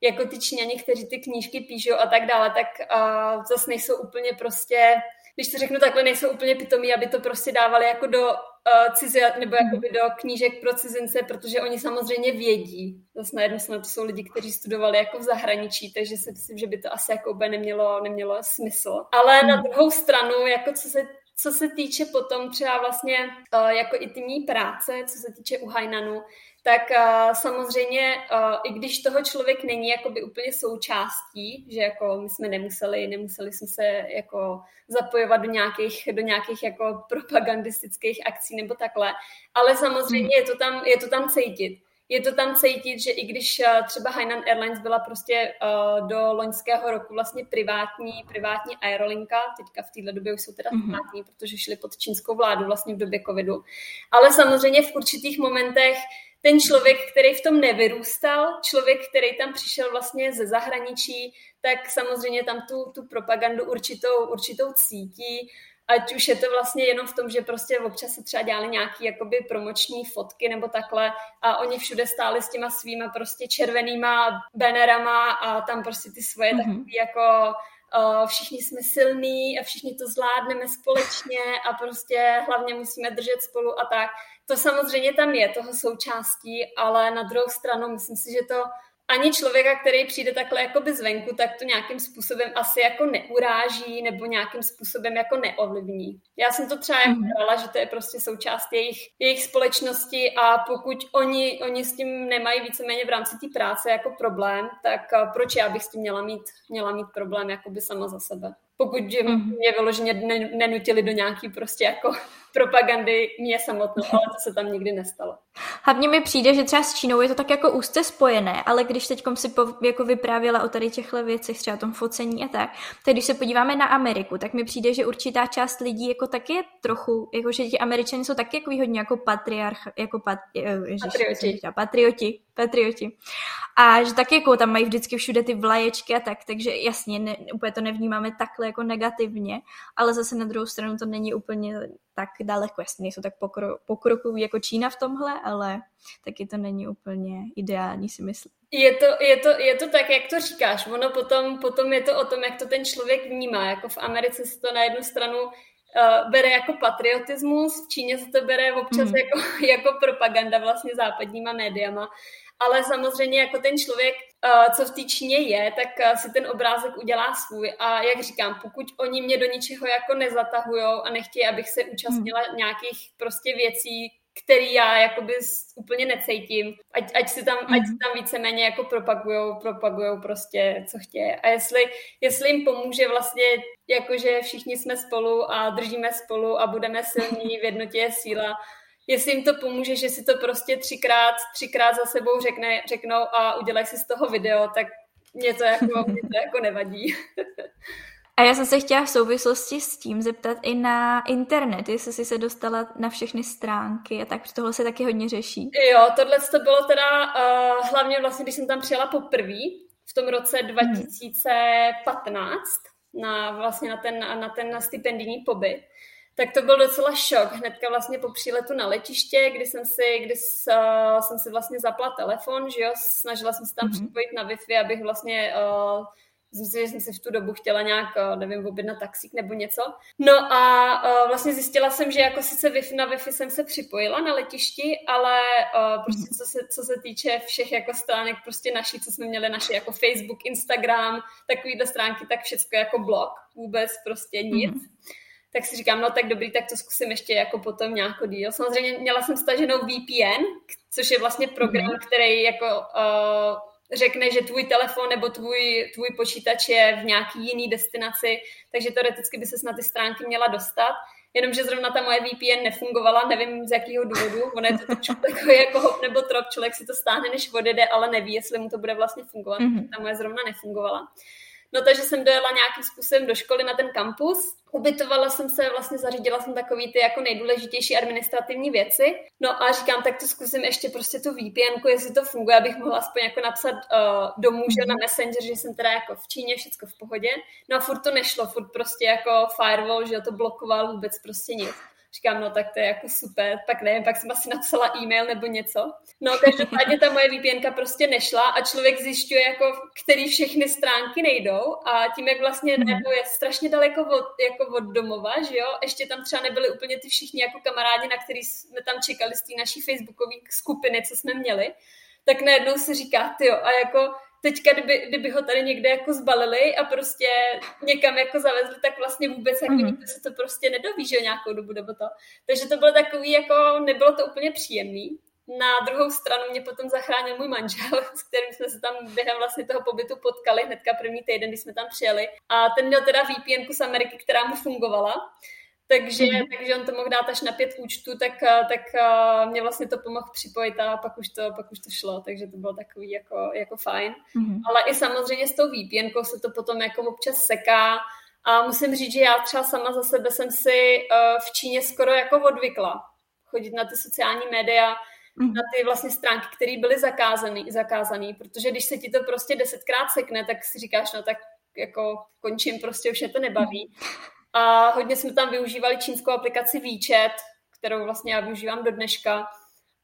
jako ty Číňani, kteří ty knížky píšou a tak dále, tak uh, zase nejsou úplně prostě když to řeknu takhle, nejsou úplně pitomí, aby to prostě dávali jako do uh, cizí, nebo mhm. jakoby do knížek pro cizince, protože oni samozřejmě vědí. Zase na jednu stranu to jsou lidi, kteří studovali jako v zahraničí, takže si myslím, že by to asi jako by nemělo, nemělo smysl. Ale na mhm. druhou stranu, jako co se co se týče potom třeba vlastně uh, jako i ty mý práce, co se týče u Hainanu, tak uh, samozřejmě, uh, i když toho člověk není jakoby úplně součástí, že jako my jsme nemuseli, nemuseli jsme se jako zapojovat do nějakých, do nějakých jako propagandistických akcí nebo takhle, ale samozřejmě hmm. je to tam, je to tam cítit je to tam cítit, že i když eh, třeba Hainan Airlines byla prostě uh, do loňského roku vlastně privátní, privátní aerolinka, teďka v této době už jsou teda mm-hmm. státní, protože šli pod čínskou vládu vlastně v době covidu. Ale samozřejmě v určitých momentech ten člověk, který v tom nevyrůstal, člověk, který tam přišel vlastně ze zahraničí, tak samozřejmě tam tu, tu propagandu určitou, určitou cítí ať už je to vlastně jenom v tom, že prostě občas se třeba dělali nějaký jakoby promoční fotky nebo takhle a oni všude stáli s těma svýma prostě červenýma bannerama a tam prostě ty svoje mm-hmm. takový jako uh, všichni jsme silní a všichni to zvládneme společně a prostě hlavně musíme držet spolu a tak. To samozřejmě tam je, toho součástí, ale na druhou stranu myslím si, že to ani člověka, který přijde takhle jakoby zvenku, tak to nějakým způsobem asi jako neuráží nebo nějakým způsobem jako neovlivní. Já jsem to třeba jako brala, že to je prostě součást jejich, jejich společnosti a pokud oni, oni s tím nemají víceméně v rámci té práce jako problém, tak eh, proč já bych s tím měla mít, měla mít problém jakoby sama za sebe? Pokud mě vyloženě nenutili do nějaký prostě jako propagandy mě samotnou, ale to se tam nikdy nestalo. Hlavně mi přijde, že třeba s Čínou je to tak jako úzce spojené, ale když teď si po, jako vyprávěla o tady těchto věcech, třeba o tom focení a tak, tak když se podíváme na Ameriku, tak mi přijde, že určitá část lidí jako taky je trochu, jako že ti Američani jsou taky jako hodně jako patriarch, jako pat, ježiš, patrioti. patrioti, patrioti. A že taky jako tam mají vždycky všude ty vlaječky a tak, takže jasně, ne, úplně to nevnímáme takhle jako negativně, ale zase na druhou stranu to není úplně tak daleko, jasně nejsou tak pokro, jako Čína v tomhle, ale taky to není úplně ideální, si myslím. Je to, je, to, je to tak, jak to říkáš. Ono potom, potom je to o tom, jak to ten člověk vnímá. Jako v Americe se to na jednu stranu uh, bere jako patriotismus, v Číně se to bere občas mm. jako, jako propaganda vlastně západníma médiama ale samozřejmě jako ten člověk, co v té Číně je, tak uh, si ten obrázek udělá svůj a jak říkám, pokud oni mě do ničeho jako nezatahujou a nechtějí, abych se účastnila hmm. nějakých prostě věcí, který já jakoby úplně necítím, ať, ať, si tam, ať si hmm. tam víceméně jako propagujou, propagujou prostě, co chtějí. A jestli, jestli jim pomůže vlastně, jakože všichni jsme spolu a držíme spolu a budeme silní, v jednotě je síla, jestli jim to pomůže, že si to prostě třikrát, třikrát za sebou řekne, řeknou a udělají si z toho video, tak mě to jako, mě to jako nevadí. A já jsem se chtěla v souvislosti s tím zeptat i na internet, jestli jsi se dostala na všechny stránky a tak, tohle se taky hodně řeší. Jo, tohle to bylo teda uh, hlavně vlastně, když jsem tam přijela poprvé v tom roce 2015 hmm. na vlastně na ten, na ten stipendijní pobyt tak to byl docela šok. Hnedka vlastně po příletu na letiště, kdy jsem si, kdy s, uh, jsem si vlastně zapla telefon, že jo, snažila jsem se tam mm-hmm. připojit na Wi-Fi, abych vlastně uh, Myslím si, že jsem si v tu dobu chtěla nějak, nevím, objednat taxík nebo něco. No a uh, vlastně zjistila jsem, že jako sice Wi-Fi, na Wi-Fi jsem se připojila na letišti, ale uh, prostě co se, co se týče všech jako stránek prostě naší, co jsme měli naše jako Facebook, Instagram, takovýhle stránky, tak všechno jako blog, vůbec prostě nic. Mm-hmm tak si říkám, no tak dobrý, tak to zkusím ještě jako potom nějakou díl. Samozřejmě měla jsem staženou VPN, což je vlastně program, mm-hmm. který jako uh, řekne, že tvůj telefon nebo tvůj, tvůj počítač je v nějaký jiný destinaci, takže teoreticky by se na ty stránky měla dostat. Jenomže zrovna ta moje VPN nefungovala, nevím z jakého důvodu, ono je to takový jako hop nebo trop, člověk si to stáhne, než odjede, ale neví, jestli mu to bude vlastně fungovat. Mm-hmm. Ta moje zrovna nefungovala. No takže jsem dojela nějakým způsobem do školy na ten kampus. Ubytovala jsem se, vlastně zařídila jsem takový ty jako nejdůležitější administrativní věci. No a říkám, tak to zkusím ještě prostě tu VPN, jestli to funguje, abych mohla aspoň jako napsat uh, domů, že na mhm. Messenger, že jsem teda jako v Číně, všechno v pohodě. No a furt to nešlo, furt prostě jako firewall, že to blokoval vůbec prostě nic. Říkám, no tak to je jako super, pak nevím, pak jsem asi napsala e-mail nebo něco. No každopádně ta moje VPN prostě nešla a člověk zjišťuje, jako, který všechny stránky nejdou a tím, jak vlastně nebo je strašně daleko od, jako od domova, že jo, ještě tam třeba nebyly úplně ty všichni jako kamarádi, na který jsme tam čekali z té naší facebookové skupiny, co jsme měli, tak najednou se říká, ty a jako teďka, kdyby, kdyby ho tady někde jako zbalili a prostě někam jako zavezli, tak vlastně vůbec jako mm-hmm. nikdo se to prostě nedoví, že nějakou dobu nebo to. Takže to bylo takový jako, nebylo to úplně příjemný. Na druhou stranu mě potom zachránil můj manžel, s kterým jsme se tam během vlastně toho pobytu potkali hnedka první týden, když jsme tam přijeli. A ten měl teda VPN z Ameriky, která mu fungovala. Takže, mm-hmm. takže on to mohl dát až na pět účtů, tak, eh, tak uh, mě vlastně to pomohl připojit a pak už to, pak už to šlo, takže to bylo takový jako, jako fajn. Mm-hmm. Ale i samozřejmě s tou VPN se to potom jako občas seká a musím říct, že já třeba sama za sebe jsem si uh, v Číně skoro jako odvykla chodit na ty sociální média, mm-hmm. na ty vlastně stránky, které byly zakázané, zakázaný, protože když se ti to prostě desetkrát sekne, tak si říkáš, no tak jako končím, prostě už mě to nebaví. A hodně jsme tam využívali čínskou aplikaci WeChat, kterou vlastně já využívám do dneška.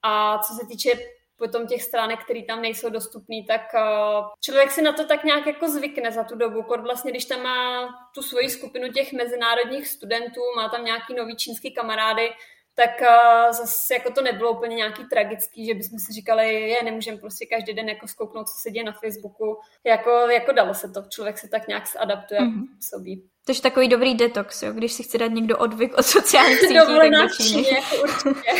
A co se týče potom těch stránek, které tam nejsou dostupné, tak uh, člověk si na to tak nějak jako zvykne za tu dobu. Kod vlastně, když tam má tu svoji skupinu těch mezinárodních studentů, má tam nějaký nový čínský kamarády, tak uh, zase jako to nebylo úplně nějaký tragický, že bychom si říkali, je, nemůžeme prostě každý den jako zkouknout, co se děje na Facebooku. Jako, jako dalo se to, člověk se tak nějak adaptuje mm-hmm. sobí. To je takový dobrý detox, jo? když si chce dát někdo odvyk od sociálních sítí, tak do Číny. jako určitě.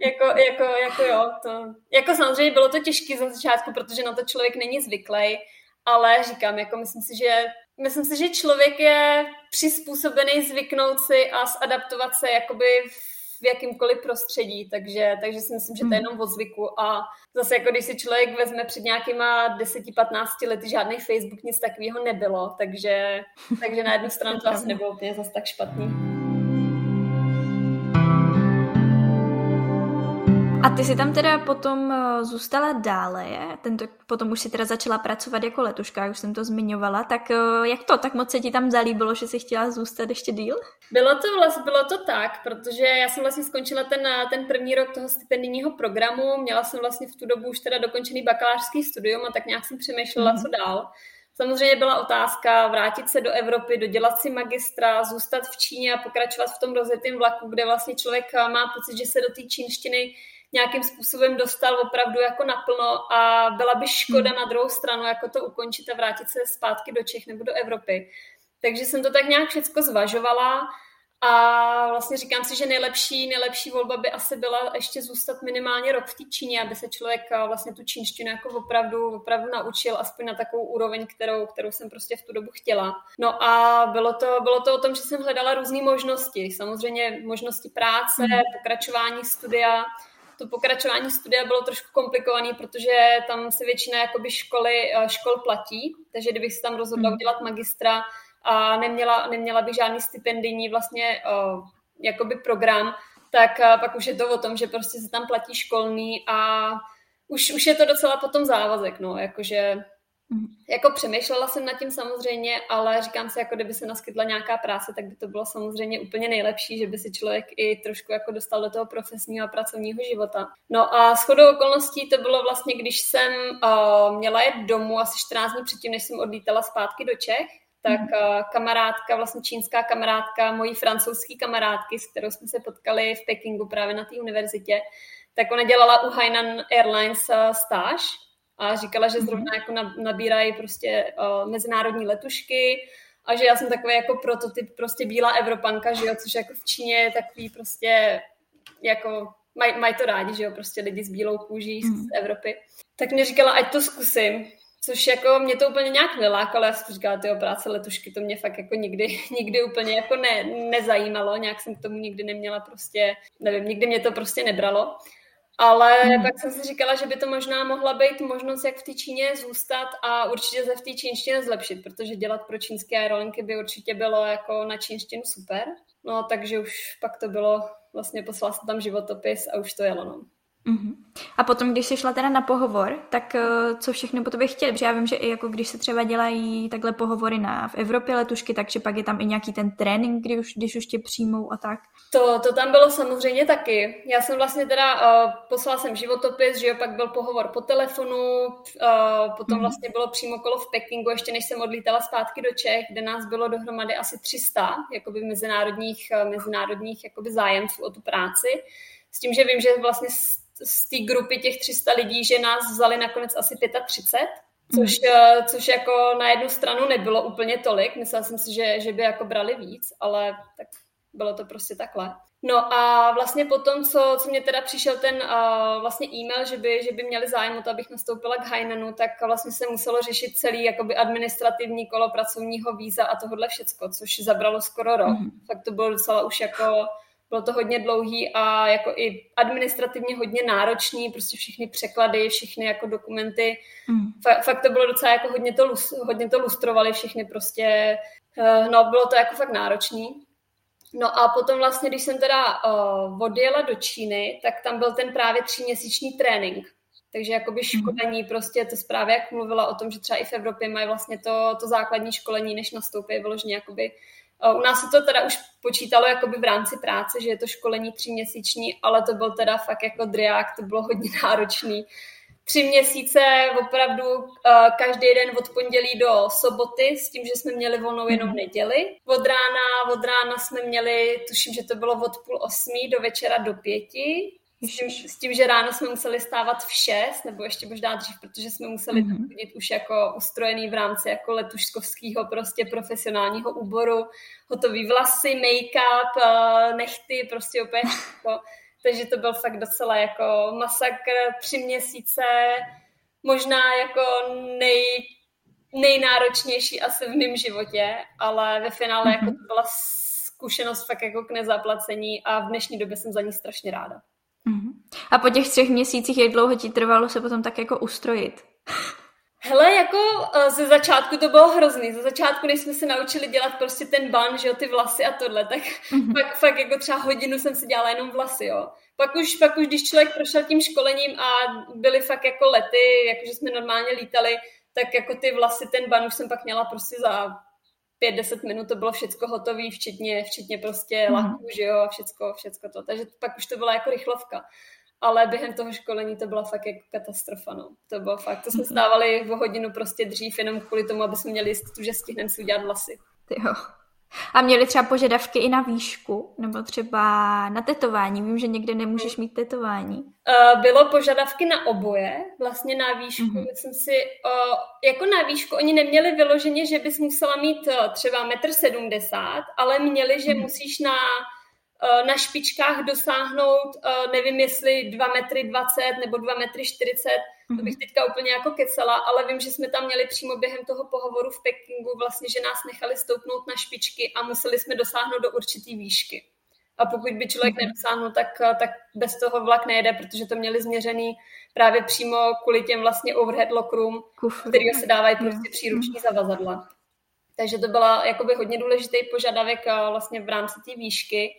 jako, jako, jako jo, to, jako samozřejmě bylo to těžké za začátku, protože na to člověk není zvyklý, ale říkám, jako myslím si, že myslím si, že člověk je přizpůsobený zvyknout si a zadaptovat se jakoby v jakýmkoliv prostředí, takže, takže si myslím, že to je hmm. jenom o zvyku a zase jako když si člověk vezme před nějakýma 10-15 lety žádný Facebook, nic takového nebylo, takže, takže na jednu stranu to asi nebylo úplně zase tak špatný. A ty si tam teda potom eh, zůstala dále, je? Tento, potom už si teda začala pracovat jako letuška, už jsem to zmiňovala, tak eh, jak to, tak moc se ti tam zalíbilo, že jsi chtěla zůstat ještě díl? Bylo to, vlastně, bylo to tak, protože já jsem vlastně skončila ten, eh, ten první rok toho stipendijního programu, měla jsem vlastně v tu dobu už teda dokončený bakalářský studium a tak nějak jsem přemýšlela, mm-hmm. co dál. Samozřejmě byla otázka vrátit se do Evropy, dodělat si magistra, zůstat v Číně a pokračovat v tom rozjetém vlaku, kde vlastně člověk má pocit, že se do té čínštiny nějakým způsobem dostal opravdu jako naplno a byla by škoda hmm. na druhou stranu jako to ukončit a vrátit se zpátky do Čech nebo do Evropy. Takže jsem to tak nějak všechno zvažovala a vlastně říkám si, že nejlepší, nejlepší volba by asi byla ještě zůstat minimálně rok v té Číně, aby se člověk vlastně tu čínštinu jako opravdu, opravdu naučil, aspoň na takovou úroveň, kterou, kterou jsem prostě v tu dobu chtěla. No a bylo to, bylo to o tom, že jsem hledala různé možnosti. Samozřejmě možnosti práce, mm. pokračování studia, to pokračování studia bylo trošku komplikované, protože tam se většina jakoby školy, eh, škol platí, takže kdybych se tam rozhodla hmm. udělat magistra a neměla, neměla bych žádný stipendijní vlastně uh, jakoby program, tak uh, pak už je to o tom, že prostě se tam platí školní a už, už je to docela potom závazek, no, jakože Mhm. Jako přemýšlela jsem nad tím samozřejmě, ale říkám si, jako kdyby se naskytla nějaká práce, tak by to bylo samozřejmě úplně nejlepší, že by si člověk i trošku jako dostal do toho profesního a pracovního života. No a shodou okolností to bylo vlastně, když jsem uh, měla jet domů asi 14 dní předtím, než jsem odlítala zpátky do Čech, tak uh, kamarádka, vlastně čínská kamarádka, mojí francouzské kamarádky, s kterou jsme se potkali v Pekingu právě na té univerzitě, tak ona dělala u Hainan Airlines uh, stáž a říkala, že zrovna mhm. jako nabírají prostě uh, mezinárodní letušky a že já jsem takový jako prototyp prostě bílá Evropanka, že jo, což jako v Číně je takový prostě jako mají maj to rádi, že jo, prostě lidi s bílou kůží mm. z mhm. Evropy. Tak mě říkala, ať to zkusím, což jako mě to úplně nějak nelákalo, já jsem říkala, ty práce letušky, to mě fakt jako nikdy, nikdy úplně jako ne, nezajímalo, nějak jsem k tomu nikdy neměla prostě, nevím, nikdy mě to prostě nebralo. Ale hmm. pak jsem si říkala, že by to možná mohla být možnost, jak v té Číně zůstat a určitě se v té čínštině zlepšit, protože dělat pro čínské aerolinky by určitě bylo jako na čínštinu super. No takže už pak to bylo, vlastně poslala jsem tam životopis a už to jelo. No. Uh-huh. A potom, když jsi šla teda na pohovor, tak uh, co všechno po tobě chtěli? Protože já vím, že i jako když se třeba dělají takhle pohovory na, v Evropě letušky, takže pak je tam i nějaký ten trénink, kdy už, když už tě přijmou a tak. To, to tam bylo samozřejmě taky. Já jsem vlastně teda, uh, poslala jsem životopis, že jo, pak byl pohovor po telefonu, uh, potom uh-huh. vlastně bylo přímo kolo v Pekingu, ještě než jsem odlítala zpátky do Čech, kde nás bylo dohromady asi 300 jakoby mezinárodních, mezinárodních jakoby zájemců o tu práci. S tím, že vím, že vlastně z té grupy těch 300 lidí, že nás vzali nakonec asi 35, což, mm. což jako na jednu stranu nebylo úplně tolik. Myslela jsem si, že, že by jako brali víc, ale tak bylo to prostě takhle. No a vlastně potom, co, co mě teda přišel ten uh, vlastně e-mail, že by, že by měli zájem o to, abych nastoupila k Heinenu, tak vlastně se muselo řešit celý jakoby administrativní kolo pracovního víza a tohohle všecko, což zabralo skoro rok. Mm. Fakt to bylo docela už jako bylo to hodně dlouhý a jako i administrativně hodně náročný, prostě všechny překlady, všechny jako dokumenty. Mm. Fa- fakt to bylo docela jako hodně to, hodně to lustrovali všechny prostě, uh, no bylo to jako fakt náročný. No a potom vlastně, když jsem teda uh, odjela do Číny, tak tam byl ten právě tříměsíční trénink. Takže jakoby mhm. školení, prostě to zprávě, jak mluvila o tom, že třeba i v Evropě mají vlastně to, to základní školení, než nastoupí vyloženě jakoby u nás se to teda už počítalo jakoby v rámci práce, že je to školení tříměsíční, ale to byl teda fakt jako driák, to bylo hodně náročný. Tři měsíce opravdu uh, každý den od pondělí do soboty s tím, že jsme měli volnou jenom mhm. neděli. Od rána, od rána jsme měli, tuším, že to bylo od půl osmí do večera do pěti s tím, s tím, že ráno jsme museli stávat v 6, nebo ještě možná dřív, protože jsme museli mm-hmm. chodit už jako ustrojený v rámci jako letuškovského prostě profesionálního úboru, hotový vlasy, make-up, eh, nechty, prostě úplně všechno. Takže to byl fakt docela jako masakr, tři měsíce, možná jako nej, nejnáročnější asi v mém životě, ale ve finále mm-hmm. jako mhm. to byla zkušenost fakt jako k nezaplacení a v dnešní době jsem za ní strašně ráda. Mm-hmm. A po těch třech měsících, jak dlouho ti trvalo se potom tak jako ustrojit? Hele, jako uh, ze začátku to bylo hrozný. Ze začátku, než jsme se naučili dělat prostě ten ban, že jo, ty vlasy a tohle, tak mm-hmm. fakt, fakt jako třeba hodinu jsem si dělala jenom vlasy, jo. Pak už, pak už, když člověk prošel tím školením a byly fakt jako lety, jakože jsme normálně lítali, tak jako ty vlasy, ten ban už jsem pak měla prostě za pět, deset minut to bylo všecko hotové, včetně, včetně prostě mm. laků, že jo, všecko, všecko to. Takže pak už to byla jako rychlovka. Ale během toho školení to byla fakt jako katastrofa, no. To bylo fakt, to jsme mhm. stávali o hodinu prostě dřív, jenom kvůli tomu, aby jsme měli jistotu, že stihneme si udělat vlasy. Jo. A měli třeba požadavky i na výšku, nebo třeba na tetování. Vím, že někde nemůžeš mít tetování. Uh, bylo požadavky na oboje, vlastně na výšku. Mm-hmm. Myslím si, uh, jako na výšku oni neměli vyloženě, že bys musela mít uh, třeba metr sedmdesát, ale měli, že mm-hmm. musíš na na špičkách dosáhnout, nevím jestli 2 metry 20 nebo 2 metry 40, to bych mhm. teďka úplně jako kecela, ale vím, že jsme tam měli přímo během toho pohovoru v Pekingu vlastně, že nás nechali stoupnout na špičky a museli jsme dosáhnout do určitý výšky. A pokud by člověk mm nedosáhnul, tak, tak bez toho vlak nejede, protože to měli změřený právě přímo kvůli těm vlastně overhead lockerům, který se dávají prostě příruční mhm. zavazadla. Takže to byla jakoby hodně důležitý požadavek vlastně v rámci té výšky.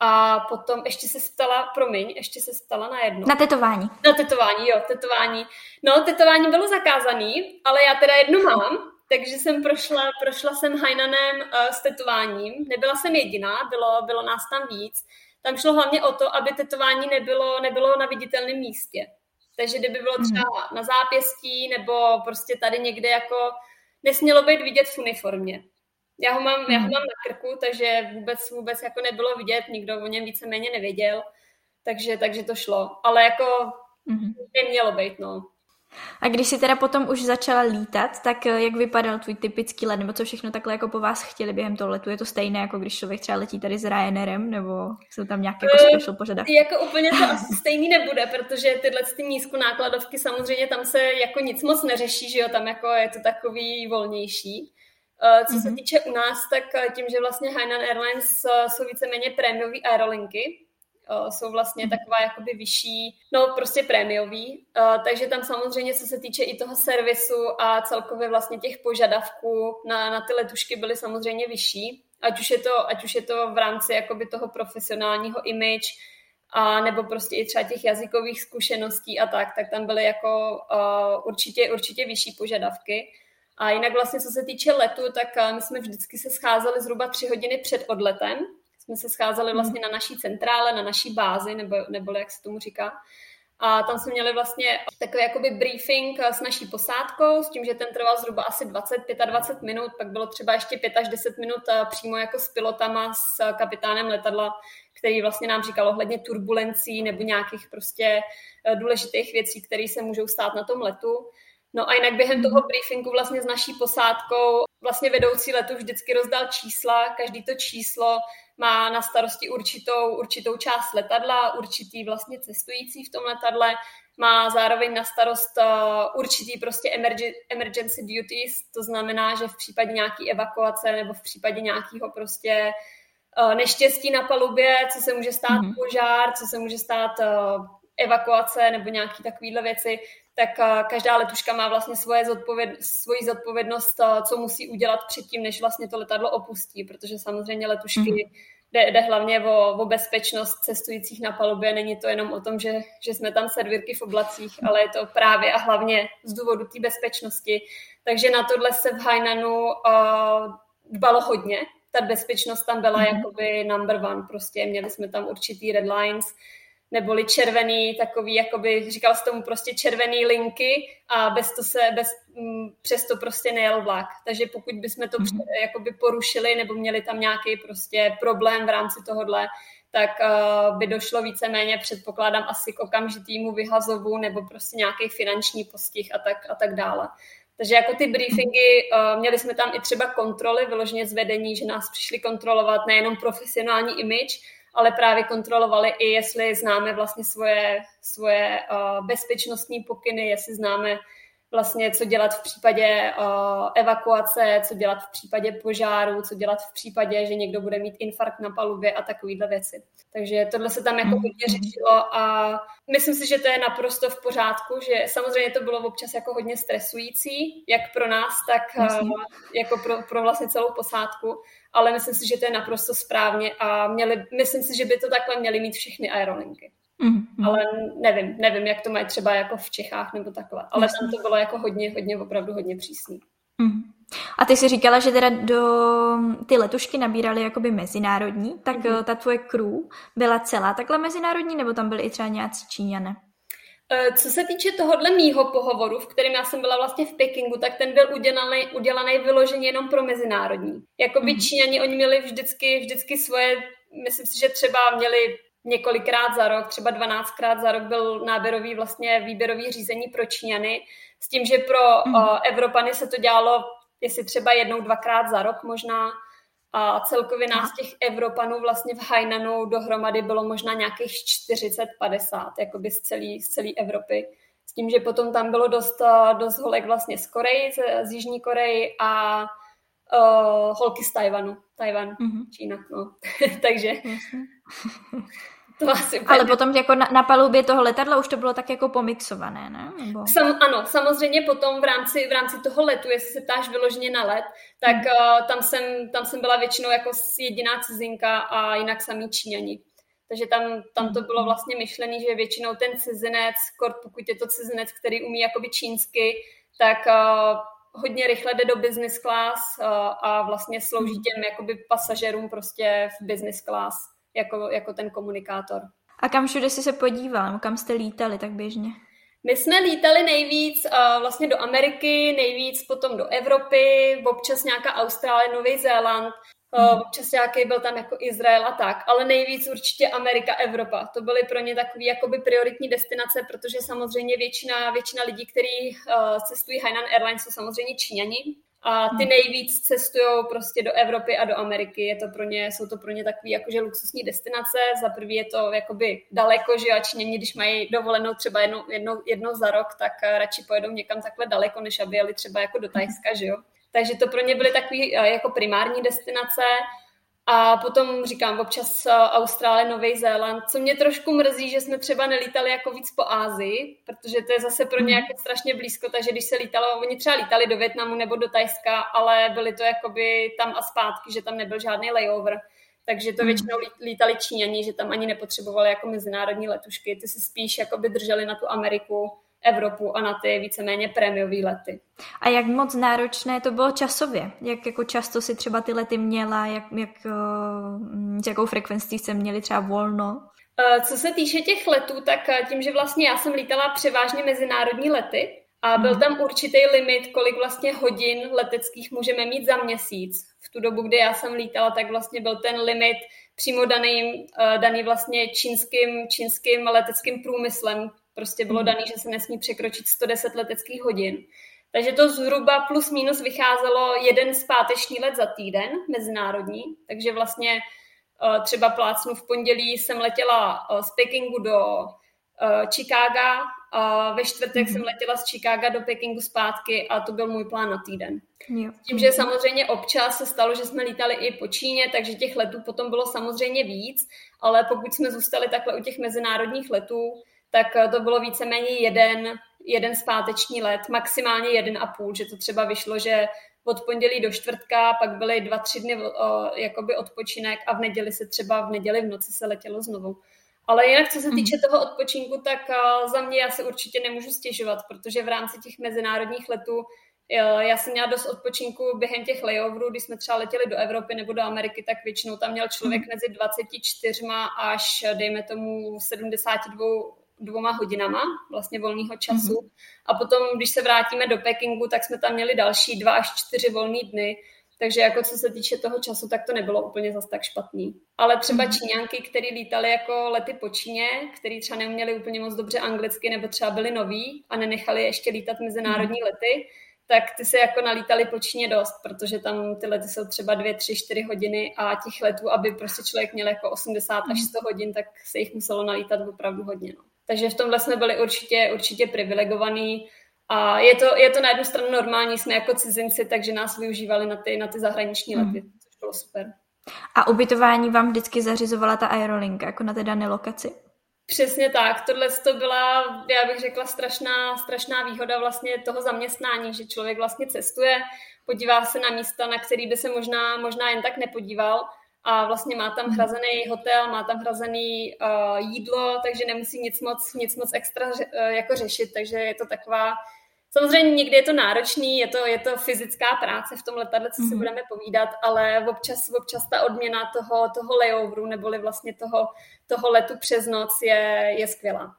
A potom ještě se stala, promiň, ještě se stala na jedno. Na tetování. Na tetování, jo, tetování. No, tetování bylo zakázaný, ale já teda jedno mám, takže jsem prošla, prošla jsem Hainanem uh, s tetováním. Nebyla jsem jediná, bylo, bylo nás tam víc. Tam šlo hlavně o to, aby tetování nebylo, nebylo na viditelném místě. Takže kdyby bylo mhm. třeba mm. na zápěstí nebo prostě tady někde jako nesmělo být vidět v uniformě. Já ho mám, já ho mhm. mám na krku, takže vůbec, vůbec jako nebylo vidět, nikdo o něm víceméně nevěděl, takže, takže to šlo. Ale jako mm. nemělo být, no. A když jsi teda potom už začala lítat, tak eh, jak vypadal tvůj typický let, nebo co všechno takhle jako po vás chtěli během toho letu? Je to stejné, jako když člověk třeba letí tady s Ryanerem, nebo jsou tam nějaké jako eh, special požadavky? Jako úplně to asi stejný nebude, protože tyhle ty nízkonákladovky samozřejmě tam se jako nic moc neřeší, že jo, tam jako je to takový volnější. Eh, co se mhm. týče u nás, tak tím, že vlastně Hainan Airlines jsou víceméně prémiové aerolinky, jsou vlastně mhm. taková jakoby vyšší, no prostě prémiový, takže tam samozřejmě, co se týče i toho servisu a celkově vlastně těch požadavků na, na ty letušky byly samozřejmě vyšší, ať už je to, ať už je to v rámci jakoby toho profesionálního image, a nebo prostě i třeba těch jazykových zkušeností a tak, tak tam byly jako uh, určitě, určitě vyšší požadavky. A jinak vlastně, co se týče letu, tak uh, my jsme vždycky se scházeli zhruba tři hodiny před odletem, jsme se scházeli vlastně na naší centrále, na naší bázi, nebo, nebo jak se tomu říká. A tam jsme měli vlastně takový jakoby briefing s naší posádkou, s tím, že ten trval zhruba asi 20-25 minut, pak bylo třeba ještě 5 až 10 minut eh, přímo jako s pilotama, s kapitánem letadla, který vlastně nám říkal ohledně turbulencí nebo nějakých prostě eh, důležitých věcí, které se můžou stát na tom letu. No a jinak během toho briefingu vlastně s naší posádkou vlastně vedoucí letu vždycky rozdal čísla, každý to číslo má na starosti určitou, určitou část letadla, určitý vlastně cestující v tom letadle, má zároveň na starost uh, určitý prostě emergency duties, to znamená, že v případě nějaké evakuace nebo v případě nějakého prostě uh, neštěstí na palubě, co se může stát mm-hmm. požár, co se může stát uh, evakuace nebo nějaké takovéhle věci, tak každá letuška má vlastně svoje zodpoved, svoji zodpovědnost, co musí udělat předtím, než vlastně to letadlo opustí, protože samozřejmě letušky mm-hmm. jde, jde hlavně o, o bezpečnost cestujících na palubě. Není to jenom o tom, že, že jsme tam servírky v oblacích, ale je to právě a hlavně z důvodu té bezpečnosti. Takže na tohle se v Hainanu uh, dbalo hodně. Ta bezpečnost tam byla mm-hmm. jakoby number one. Prostě měli jsme tam určitý red lines, neboli červený, takový, jakoby, říkal s tomu prostě červený linky a bez to se, bez, m, mm, přes to prostě nejel vlak. Takže pokud bychom to mm-hmm. jakoby porušili nebo měli tam nějaký prostě problém v rámci tohohle, tak uh, by došlo víceméně, předpokládám, asi k okamžitýmu vyhazovu nebo prostě nějaký finanční postih a tak, a tak dále. Takže jako ty briefingy, uh, měli jsme tam i třeba kontroly, vyloženě zvedení, že nás přišli kontrolovat nejenom profesionální image, ale právě kontrolovali i, jestli známe vlastně svoje, svoje uh, bezpečnostní pokyny, jestli známe vlastně co dělat v případě uh, evakuace, co dělat v případě požáru, co dělat v případě, že někdo bude mít infarkt na palubě a takovéhle věci. Takže tohle se tam jako hodně řešilo a myslím si, že to je naprosto v pořádku, že samozřejmě to bylo občas jako hodně stresující, jak pro nás, tak uh, jako pro, pro vlastně celou posádku, ale myslím si, že to je naprosto správně a měli, myslím si, že by to takhle měly mít všechny aerolinky. Mm-hmm. Ale nevím, nevím, jak to mají třeba jako v Čechách nebo takhle. Ale Jasně. tam to bylo jako hodně, hodně, opravdu hodně přísný. Mm-hmm. A ty jsi říkala, že teda do ty letušky nabírali jakoby mezinárodní, tak mm-hmm. ta tvoje crew byla celá takhle mezinárodní, nebo tam byly i třeba nějací Číňané? Eh, co se týče tohohle mýho pohovoru, v kterém já jsem byla vlastně v Pekingu, tak ten byl udělaný, udělaný vyloženě jenom pro mezinárodní. Jakoby mm-hmm. Číňani, oni měli vždycky, vždycky svoje, myslím si, že třeba měli několikrát za rok, třeba 12krát za rok byl náběrový vlastně výběrový řízení pro Číňany, s tím, že pro mm-hmm. uh, Evropany se to dělalo jestli třeba jednou, dvakrát za rok možná, a celkově nás těch Evropanů vlastně v Hainanu dohromady bylo možná nějakých 40-50, jakoby z celé z celý Evropy. S tím, že potom tam bylo dost, dost holek vlastně z Koreji, z, z Jižní Koreji a uh, holky z Tajvanu. Tajvan, mm-hmm. Čína, no. Takže to asi Ale potom jako na, na palubě toho letadla už to bylo tak jako pomixované, ne? Nebo... Sam, ano, samozřejmě potom v rámci, v rámci toho letu, jestli se ptáš vyloženě na let, tak hmm. uh, tam, jsem, tam jsem byla většinou jako jediná cizinka a jinak samý Číňani. Takže tam, tam to bylo vlastně myšlené, že většinou ten cizinec, pokud je to cizinec, který umí jakoby čínsky, tak uh, hodně rychle jde do business class uh, a vlastně slouží hmm. těm jakoby pasažerům prostě v business class jako, jako ten komunikátor. A kam všude jsi se podíval, kam jste lítali tak běžně? My jsme lítali nejvíc uh, vlastně do Ameriky, nejvíc potom do Evropy, občas nějaká Austrálie, Nový Zéland, uh, občas nějaký byl tam jako Izrael a tak, ale nejvíc určitě Amerika, Evropa. To byly pro ně takové jakoby prioritní destinace, protože samozřejmě většina, většina lidí, kteří uh, cestují Hainan Airlines, jsou samozřejmě Číňani, a ty hmm. nejvíc cestují prostě do Evropy a do Ameriky. Je to pro ně, jsou to pro ně takové jakože luxusní destinace. Za prvý je to jakoby daleko, že a Číňani, když mají dovolenou třeba jednou, jednou, jednou za rok, tak eh, radši pojedou někam takhle daleko, než aby jeli třeba jako do Tajska, že jo. Takže to pro ně byly takové eh, jako primární destinace. A potom říkám občas eh, Austrálie, Nový Zéland, co mě trošku mrzí, že jsme třeba nelítali jako víc po Ázii, protože to je zase pro ně mhm. jako strašně blízko, takže když se lítalo, oni třeba lítali do Větnamu nebo do Tajska, ale byly to jakoby tam a zpátky, že tam nebyl žádný layover. Takže to mhm. většinou lítali Číňani, že tam ani nepotřebovali jako mezinárodní letušky, ty se spíš jakoby drželi na tu Ameriku, Evropu a na ty víceméně prémiové lety. A jak moc náročné to bylo časově? Jak jako často si třeba ty lety měla, jak, jak, s jakou frekvencí jste měli třeba volno? Eh, co se týče těch letů, tak eh, tím, že vlastně já jsem lítala převážně mezinárodní lety a byl mhm. tam určitý limit, kolik vlastně hodin leteckých můžeme mít za měsíc. V tu dobu, kdy já jsem lítala, tak vlastně byl ten limit přímo daný, eh, daný vlastně čínským, čínským leteckým průmyslem, Prostě bylo mhm. dané, že se nesmí překročit 110 leteckých hodin. Takže to zhruba plus minus vycházelo jeden zpáteční let za týden, mezinárodní. Takže vlastně eh, třeba plácnu v pondělí jsem letěla eh, z Pekingu do eh, Chicaga a ve čtvrtek mm-hmm. jsem letěla z Chicaga do Pekingu zpátky a to byl můj plán na týden. Jo. Tím, že samozřejmě občas se stalo, že jsme lítali i po Číně, takže těch letů potom bylo samozřejmě víc, ale pokud jsme zůstali takhle u těch mezinárodních letů, tak eh, to bylo víceméně jeden, jeden zpáteční let, maximálně jeden a půl, že to třeba vyšlo, že od pondělí do čtvrtka, pak byly dva, tři dny o, jakoby odpočinek a v neděli se třeba v neděli v noci se letělo znovu. Ale jinak, co se mhm. týče toho odpočinku, tak uh, za mě já se určitě nemůžu stěžovat, protože v rámci těch mezinárodních letů já jsem měla dost odpočinku během těch layoverů, když jsme třeba letěli do Evropy nebo do Ameriky, tak většinou tam měl člověk mhm. mezi 24 až, dejme tomu, 72 dvoma hodinama vlastně volného času. Mm-hmm. A potom, když se vrátíme do Pekingu, tak jsme tam měli další dva až čtyři volné dny. Takže jako co se týče toho času, tak to nebylo úplně zas tak špatný. Ale třeba mm-hmm. Číňanky, které lítali jako lety po Číně, který třeba neuměli úplně moc dobře anglicky nebo třeba byli noví a nenechali ještě lítat mezinárodní mm-hmm. lety, tak ty se jako nalítali po Číně dost, protože tam ty lety jsou třeba dvě, tři, čtyři hodiny a těch letů, aby prostě člověk měl jako 80 až 100 hodin, tak se jich muselo nalítat opravdu hodně. No. Takže v tomhle jsme byli určitě, určitě privilegovaní A je to, je to na jednu stranu normální, jsme jako cizinci, takže nás využívali na ty, na ty zahraniční hmm. lety, což bylo super. A ubytování vám vždycky zařizovala ta aerolinka, jako na té dané lokaci? Přesně tak, tohle to byla, já bych řekla, strašná, strašná výhoda vlastně toho zaměstnání, že člověk vlastně cestuje, podívá se na místa, na který by se možná, možná jen tak nepodíval a vlastně má tam hrazený hotel, má tam hrazený uh, jídlo, takže nemusí nic moc, nic moc extra uh, jako řešit, takže je to taková Samozřejmě někdy je to náročný, je to, je to fyzická práce v tom letadle, co si mm-hmm. budeme povídat, ale občas, občas ta odměna toho, toho layoveru neboli vlastně toho, toho letu přes noc je, je skvělá.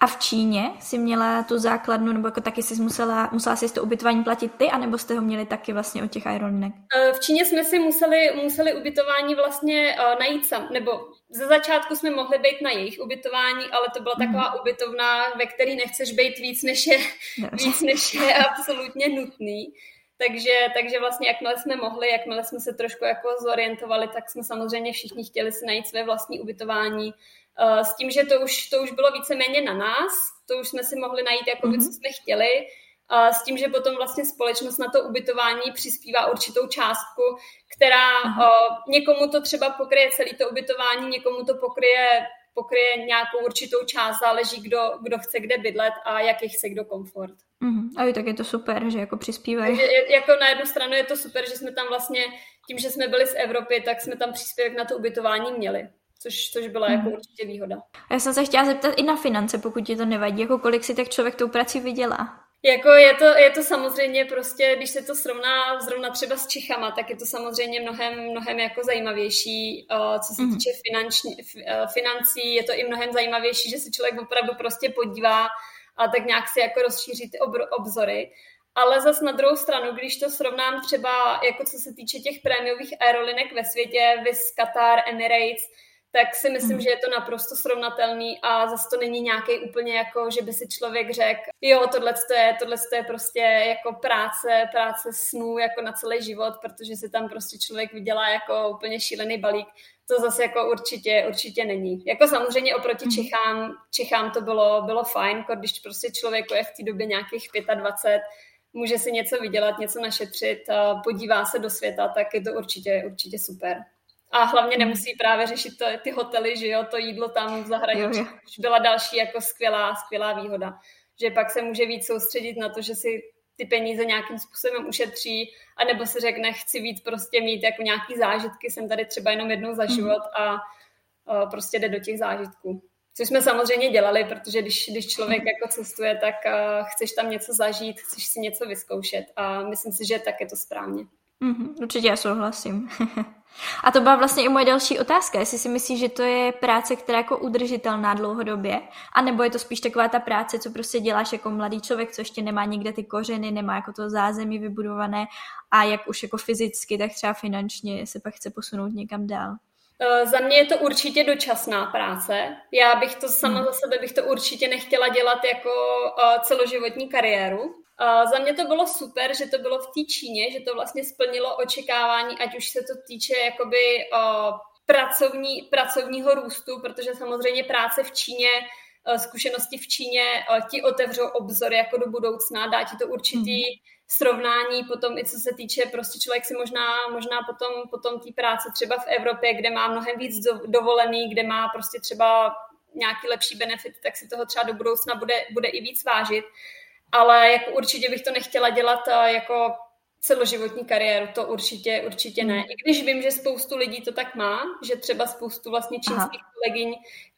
A v Číně si měla tu základnu, nebo jako taky si musela, musela si to ubytování platit ty, anebo jste ho měli taky vlastně od těch aerolinek? E, v Číně jsme si museli, museli ubytování vlastně uh, najít sam, nebo ze začátku jsme mohli být na jejich ubytování, ale to byla taková mm. ubytovna, ve které nechceš být víc, než je, víc, než je absolutně nutný. Takže, takže vlastně jakmile jsme mohli, jakmile jsme se trošku jako zorientovali, tak jsme samozřejmě všichni chtěli si najít své vlastní ubytování. Uh, s tím, že to už, to už bylo víceméně na nás, to už jsme si mohli najít, jako mm-hmm. co jsme chtěli, uh, s tím, že potom vlastně společnost na to ubytování přispívá určitou částku, která uh, někomu to třeba pokryje celý to ubytování, někomu to pokryje pokryje nějakou určitou část, záleží, kdo, kdo chce kde bydlet a jaký chce kdo komfort. Mm, a tak je to super, že jako přispívají. Takže jako na jednu stranu je to super, že jsme tam vlastně, tím, že jsme byli z Evropy, tak jsme tam příspěvek na to ubytování měli což, což byla hmm. jako mhm. určitě výhoda. Já jsem se chtěla zeptat i na finance, pokud ti to nevadí, jako kolik si tak člověk tou prací vydělá? Jako je to, je to samozřejmě prostě, když se to srovná zrovna třeba s Čechama, tak je to samozřejmě mnohem, mnohem jako zajímavější, co se mhm. týče finanční, financí, je to i mnohem zajímavější, že se člověk opravdu prostě podívá a tak nějak si jako rozšíří ty obzory. Ale zas na druhou stranu, když to srovnám třeba jako co se týče těch prémiových aerolinek ve světě, Vis, Qatar, Emirates, tak si myslím, hmm. že je to naprosto srovnatelný a zase to není nějaký úplně jako, že by si člověk řekl, jo, tohle je, tohle je prostě jako práce, práce snů jako na celý život, protože si tam prostě člověk vydělá jako úplně šílený balík. To zase jako určitě, určitě není. Jako samozřejmě oproti hmm. Čechám, Čechám to bylo, bylo fajn, jako když prostě člověk je v té době nějakých 25, může si něco vydělat, něco našetřit, podívá se do světa, tak je to určitě, určitě super. A hlavně hmm. nemusí právě řešit to, ty hotely, že jo, to jídlo tam v zahraničí, už byla další jako skvělá, skvělá výhoda. Že pak se může víc soustředit na to, že si ty peníze nějakým způsobem ušetří, anebo si řekne, chci víc prostě mít jako nějaký zážitky, jsem tady třeba jenom jednou za hmm. život a, prostě jde do těch zážitků. Což jsme samozřejmě dělali, protože když, když člověk hmm. jako cestuje, tak uh, chceš tam něco zažít, chceš si něco vyzkoušet a myslím si, že tak je to správně. Mm-hmm, určitě já souhlasím. A to byla vlastně i moje další otázka, jestli si myslíš, že to je práce, která je jako udržitelná dlouhodobě, anebo je to spíš taková ta práce, co prostě děláš jako mladý člověk, co ještě nemá nikde ty kořeny, nemá jako to zázemí vybudované a jak už jako fyzicky, tak třeba finančně se pak chce posunout někam dál. Eh, za mě je to určitě dočasná práce. Já bych to sama hmm. za sebe bych to určitě nechtěla dělat jako eh, celoživotní kariéru. Uh, za mě to bylo super, že to bylo v té Číně, že to vlastně splnilo očekávání, ať už se to týče jakoby pracovní, pracovního růstu, protože samozřejmě práce v Číně, zkušenosti v Číně uh, ti otevřou obzory jako do budoucna, dá ti to určitý mm. srovnání potom i co se týče, prostě člověk si možná, možná potom, potom té práce třeba v Evropě, kde má mnohem víc dovolený, kde má prostě třeba nějaký lepší benefit, tak si toho třeba do budoucna bude, bude i víc vážit ale jako určitě bych to nechtěla dělat eh, jako celoživotní kariéru, to určitě, určitě ne. Hmm. I když vím, že spoustu lidí to tak má, že třeba spoustu vlastně čínských Aha. kolegyň,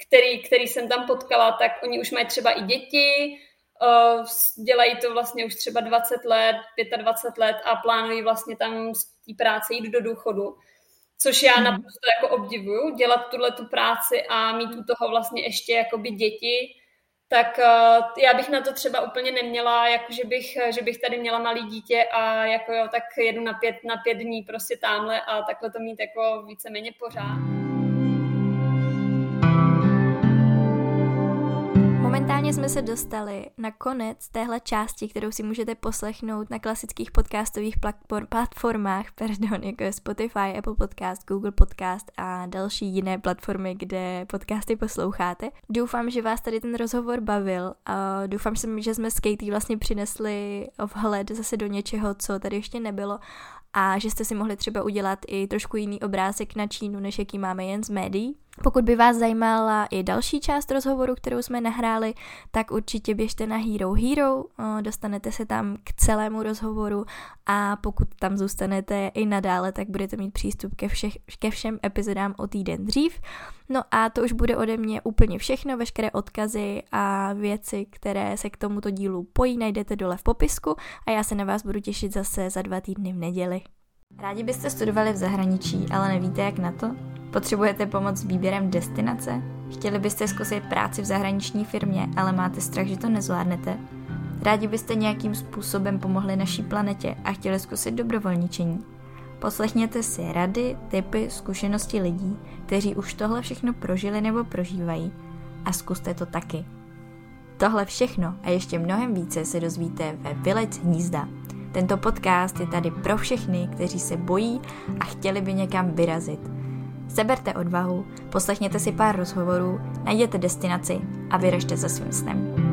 který, který jsem tam potkala, tak oni už mají třeba i děti, uh, dělají to vlastně už třeba 20 let, 25 let a plánují vlastně tam z té práce jít do důchodu. Což já hmm. naprosto jako obdivuju, dělat tuhle tu práci a mít u toho vlastně ještě jakoby děti, tak uh, já bych na to třeba úplně neměla, jako že bych, že bych tady měla malý dítě a jako jo, tak jedu na pět, na pět dní prostě tamhle a takhle to mít jako víceméně pořád. Momentálně jsme se dostali na konec téhle části, kterou si můžete poslechnout na klasických podcastových platformách, pardon, jako je Spotify, Apple Podcast, Google Podcast a další jiné platformy, kde podcasty posloucháte. Doufám, že vás tady ten rozhovor bavil a doufám, že jsme s Katie vlastně přinesli vhled zase do něčeho, co tady ještě nebylo a že jste si mohli třeba udělat i trošku jiný obrázek na Čínu, než jaký máme jen z médií. Pokud by vás zajímala i další část rozhovoru, kterou jsme nahráli, tak určitě běžte na Hero Hero, dostanete se tam k celému rozhovoru a pokud tam zůstanete i nadále, tak budete mít přístup ke, všech, ke všem epizodám o týden dřív. No a to už bude ode mě úplně všechno, veškeré odkazy a věci, které se k tomuto dílu pojí, najdete dole v popisku a já se na vás budu těšit zase za dva týdny v neděli. Rádi byste studovali v zahraničí, ale nevíte jak na to? Potřebujete pomoc s výběrem destinace? Chtěli byste zkusit práci v zahraniční firmě, ale máte strach, že to nezvládnete? Rádi byste nějakým způsobem pomohli naší planetě a chtěli zkusit dobrovolničení? Poslechněte si rady, typy, zkušenosti lidí, kteří už tohle všechno prožili nebo prožívají a zkuste to taky. Tohle všechno a ještě mnohem více se dozvíte ve Vylec hnízda. Tento podcast je tady pro všechny, kteří se bojí a chtěli by někam vyrazit. Seberte odvahu, poslechněte si pár rozhovorů, najděte destinaci a vyražte za svým snem.